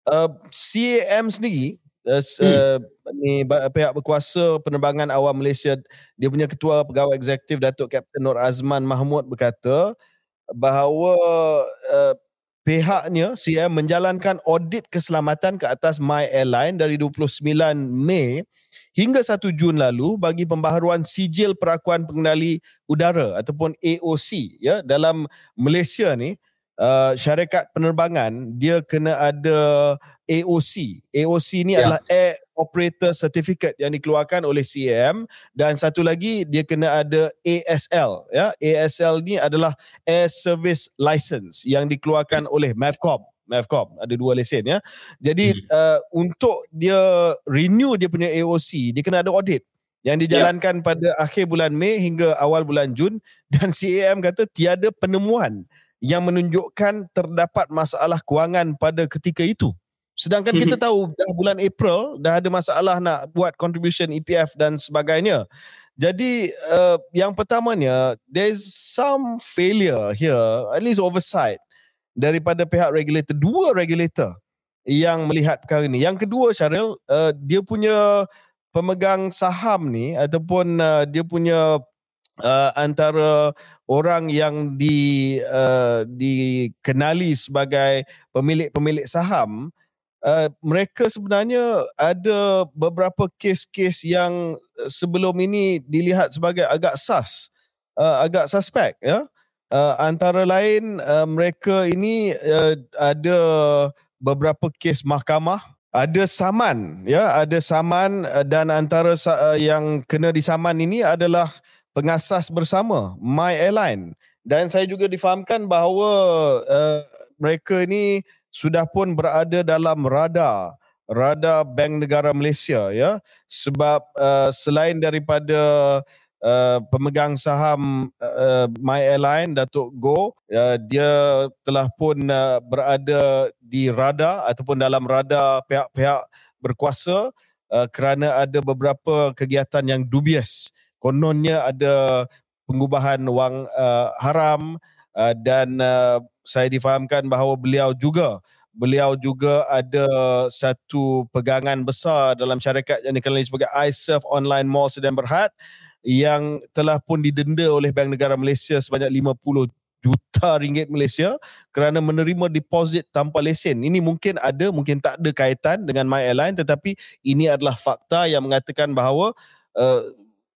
uh, CAM sendiri uh, hmm. ni pihak berkuasa penerbangan awam Malaysia dia punya ketua pegawai eksekutif Datuk Kapten Nur Azman Mahmud berkata bahawa uh, pihaknya CM menjalankan audit keselamatan ke atas My Airline dari 29 Mei hingga 1 Jun lalu bagi pembaharuan sijil perakuan pengendali udara ataupun AOC ya dalam Malaysia ni uh, syarikat penerbangan dia kena ada AOC. AOC ni yeah. adalah Air Operator Certificate yang dikeluarkan oleh CAM dan satu lagi dia kena ada ASL ya. ASL ni adalah Air Service License yang dikeluarkan yeah. oleh Mavcom. Mavcom ada dua lesen ya. Jadi hmm. uh, untuk dia renew dia punya AOC dia kena ada audit yang dijalankan yeah. pada akhir bulan Mei hingga awal bulan Jun dan CAM kata tiada penemuan yang menunjukkan terdapat masalah kewangan pada ketika itu. Sedangkan kita mhm. tahu dah bulan April dah ada masalah nak buat contribution EPF dan sebagainya. Jadi uh, yang pertamanya there's some failure here, at least oversight daripada pihak regulator, dua regulator yang melihat perkara ini. Yang kedua Syaril, uh, dia punya pemegang saham ni ataupun uh, dia punya uh, antara orang yang di uh, dikenali sebagai pemilik-pemilik saham uh, mereka sebenarnya ada beberapa kes-kes yang sebelum ini dilihat sebagai agak sus uh, agak suspek ya. Uh, antara lain uh, mereka ini uh, ada beberapa kes mahkamah. Ada saman ya. Ada saman dan antara uh, yang kena disaman ini adalah pengasas bersama My Airline. Dan saya juga difahamkan bahawa uh, mereka ini sudah pun berada dalam radar radar Bank Negara Malaysia ya. Sebab uh, selain daripada uh, pemegang saham uh, My Airline Datuk Go uh, dia telah pun uh, berada di radar ataupun dalam radar pihak-pihak berkuasa uh, kerana ada beberapa kegiatan yang dubious. Kononnya ada pengubahan wang uh, haram uh, dan uh, saya difahamkan bahawa beliau juga beliau juga ada satu pegangan besar dalam syarikat yang dikenali sebagai iSurf Online Mall Sedan Berhad yang telah pun didenda oleh Bank Negara Malaysia sebanyak 50 juta ringgit Malaysia kerana menerima deposit tanpa lesen. Ini mungkin ada, mungkin tak ada kaitan dengan My Airline tetapi ini adalah fakta yang mengatakan bahawa uh,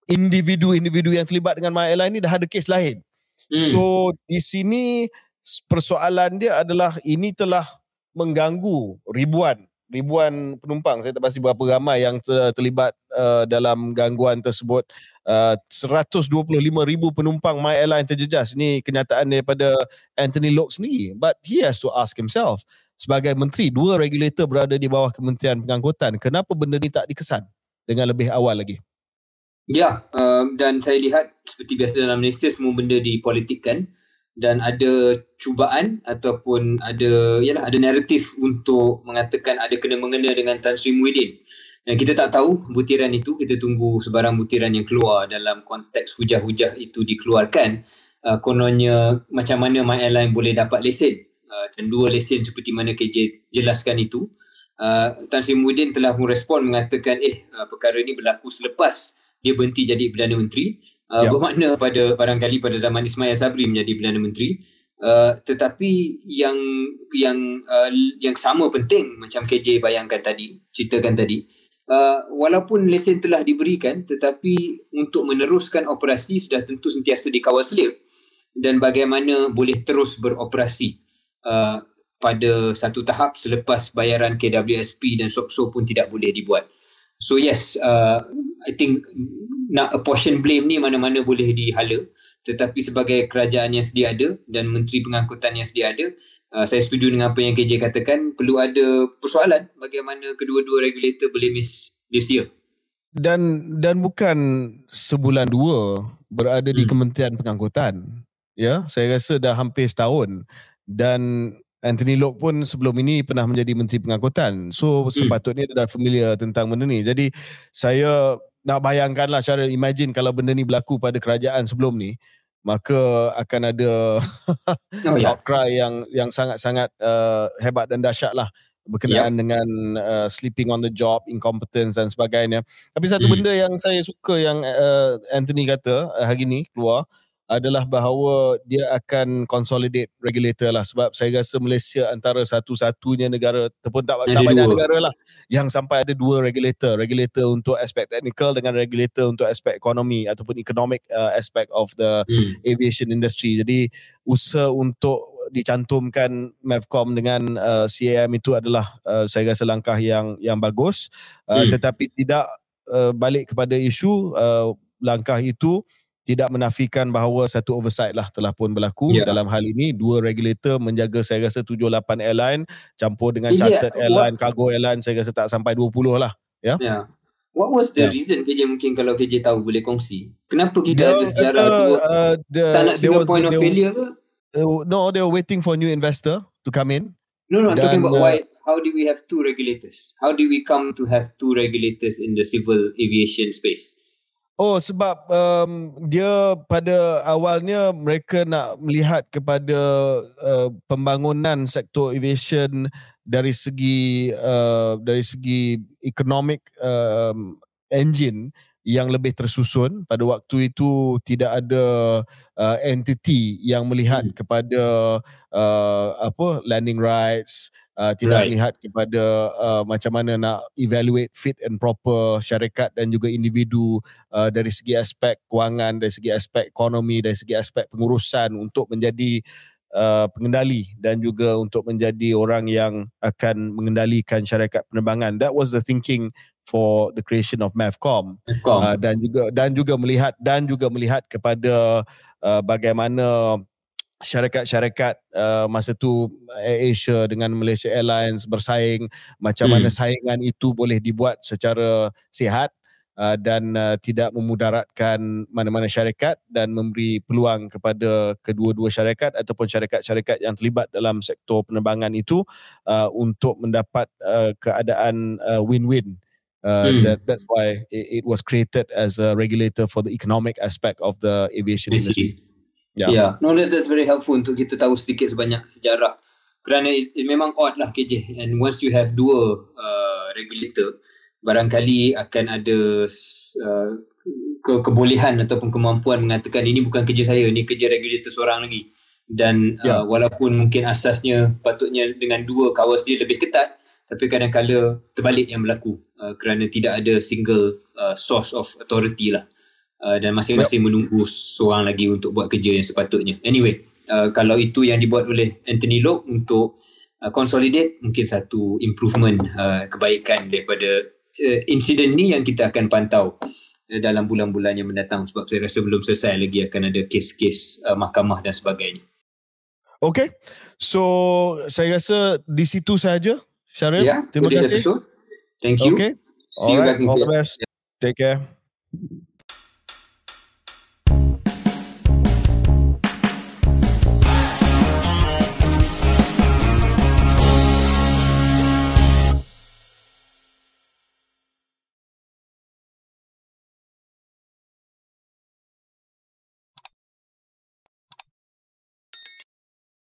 individu-individu yang terlibat dengan My Airline ni dah ada kes lain. Hmm. So di sini persoalan dia adalah ini telah mengganggu ribuan ribuan penumpang. Saya tak pasti berapa ramai yang terlibat uh, dalam gangguan tersebut. Uh, 125 ribu penumpang My Airline terjejas. Ini kenyataan daripada Anthony Locke sendiri. But he has to ask himself sebagai menteri, dua regulator berada di bawah Kementerian Pengangkutan. Kenapa benda ni tak dikesan dengan lebih awal lagi? Ya, uh, dan saya lihat seperti biasa dalam Malaysia semua benda dipolitikkan dan ada cubaan ataupun ada yalah ada naratif untuk mengatakan ada kena mengena dengan Tan Sri Muhyiddin. Dan kita tak tahu butiran itu, kita tunggu sebarang butiran yang keluar dalam konteks hujah-hujah itu dikeluarkan. Uh, kononnya macam mana My Airline boleh dapat lesen uh, dan dua lesen seperti mana KJ jelaskan itu. Uh, Tan Sri Muhyiddin telah merespon mengatakan eh uh, perkara ini berlaku selepas dia berhenti jadi Perdana Menteri uh, yep. bermakna pada barangkali pada zaman Ismail Sabri menjadi Perdana Menteri uh, tetapi yang yang uh, yang sama penting macam KJ bayangkan tadi ceritakan tadi uh, walaupun lesen telah diberikan tetapi untuk meneruskan operasi sudah tentu sentiasa dikawal selip dan bagaimana boleh terus beroperasi uh, pada satu tahap selepas bayaran KWSP dan SOPSO pun tidak boleh dibuat. So yes, uh, I think nak apportion blame ni mana-mana boleh dihala. Tetapi sebagai kerajaan yang sedia ada dan menteri pengangkutan yang sedia ada, uh, saya setuju dengan apa yang KJ katakan, perlu ada persoalan bagaimana kedua-dua regulator boleh miss this year. Dan dan bukan sebulan dua berada hmm. di Kementerian Pengangkutan. Ya, saya rasa dah hampir setahun dan Anthony Locke pun sebelum ini pernah menjadi Menteri Pengangkutan. So hmm. sepatutnya dia dah familiar tentang benda ni. Jadi saya nak bayangkanlah cara imagine kalau benda ni berlaku pada kerajaan sebelum ni maka akan ada oh, ya. outcry yang yang sangat-sangat uh, hebat dan dahsyat lah berkenaan yep. dengan uh, sleeping on the job, incompetence dan sebagainya. Tapi satu hmm. benda yang saya suka yang uh, Anthony kata uh, hari ni keluar adalah bahawa dia akan consolidate regulator lah. Sebab saya rasa Malaysia antara satu-satunya negara ataupun tak, tak banyak negara lah yang sampai ada dua regulator. Regulator untuk aspek technical dengan regulator untuk aspek ekonomi ataupun economic uh, aspect of the hmm. aviation industry. Jadi usaha untuk dicantumkan Mavcom dengan uh, CAM itu adalah uh, saya rasa langkah yang yang bagus. Uh, hmm. tetapi tidak uh, balik kepada isu uh, langkah itu tidak menafikan bahawa satu oversight lah telah pun berlaku yeah. dalam hal ini dua regulator menjaga saya rasa 7 8 airline campur dengan chartered yeah. airline what? cargo airline saya rasa tak sampai 20 lah ya yeah? yeah. what was the yeah. reason KJ mungkin kalau KJ tahu boleh kongsi kenapa kita ada sejarah tu uh, tak nak single was, point of failure ke uh, no they were waiting for new investor to come in no no Dan, talking about uh, why how did we have two regulators how did we come to have two regulators in the civil aviation space Oh sebab um, dia pada awalnya mereka nak melihat kepada uh, pembangunan sektor aviation dari segi uh, dari segi economic um, engine yang lebih tersusun pada waktu itu tidak ada uh, entity yang melihat hmm. kepada uh, apa landing rights uh, tidak right. melihat kepada uh, macam mana nak evaluate fit and proper syarikat dan juga individu uh, dari segi aspek kewangan, dari segi aspek ekonomi, dari segi aspek pengurusan untuk menjadi uh, pengendali dan juga untuk menjadi orang yang akan mengendalikan syarikat penerbangan. That was the thinking for the creation of Mavcom. Mavcom. Uh, dan juga dan juga melihat dan juga melihat kepada uh, bagaimana syarikat-syarikat uh, masa tu Asia dengan Malaysia Airlines bersaing macam hmm. mana saingan itu boleh dibuat secara sihat uh, dan uh, tidak memudaratkan mana-mana syarikat dan memberi peluang kepada kedua-dua syarikat ataupun syarikat-syarikat yang terlibat dalam sektor penerbangan itu uh, untuk mendapat uh, keadaan uh, win-win Uh, hmm. that that's why it, it was created as a regulator for the economic aspect of the aviation industry. Yeah. yeah. No, that's, that's very helpful untuk kita tahu sedikit sebanyak sejarah. Kerana it, it memang odd lah KJ. And once you have dua uh, regulator, barangkali akan ada uh, ke- kebolehan ataupun kemampuan mengatakan ini bukan kerja saya, ini kerja regulator seorang lagi. Dan yeah. uh, walaupun mungkin asasnya patutnya dengan dua kawas dia lebih ketat, tapi kadang-kadang terbalik yang berlaku uh, kerana tidak ada single uh, source of authority lah. Uh, dan masing-masing yep. menunggu seorang lagi untuk buat kerja yang sepatutnya. Anyway, uh, kalau itu yang dibuat oleh Anthony Locke untuk uh, consolidate, mungkin satu improvement uh, kebaikan daripada uh, insiden ni yang kita akan pantau uh, dalam bulan-bulan yang mendatang sebab saya rasa belum selesai lagi akan ada kes-kes uh, mahkamah dan sebagainya. Okay, so saya rasa di situ saja. Syaril, yeah, terima kasih. Thank you. Okay, all right, all the best. Take care.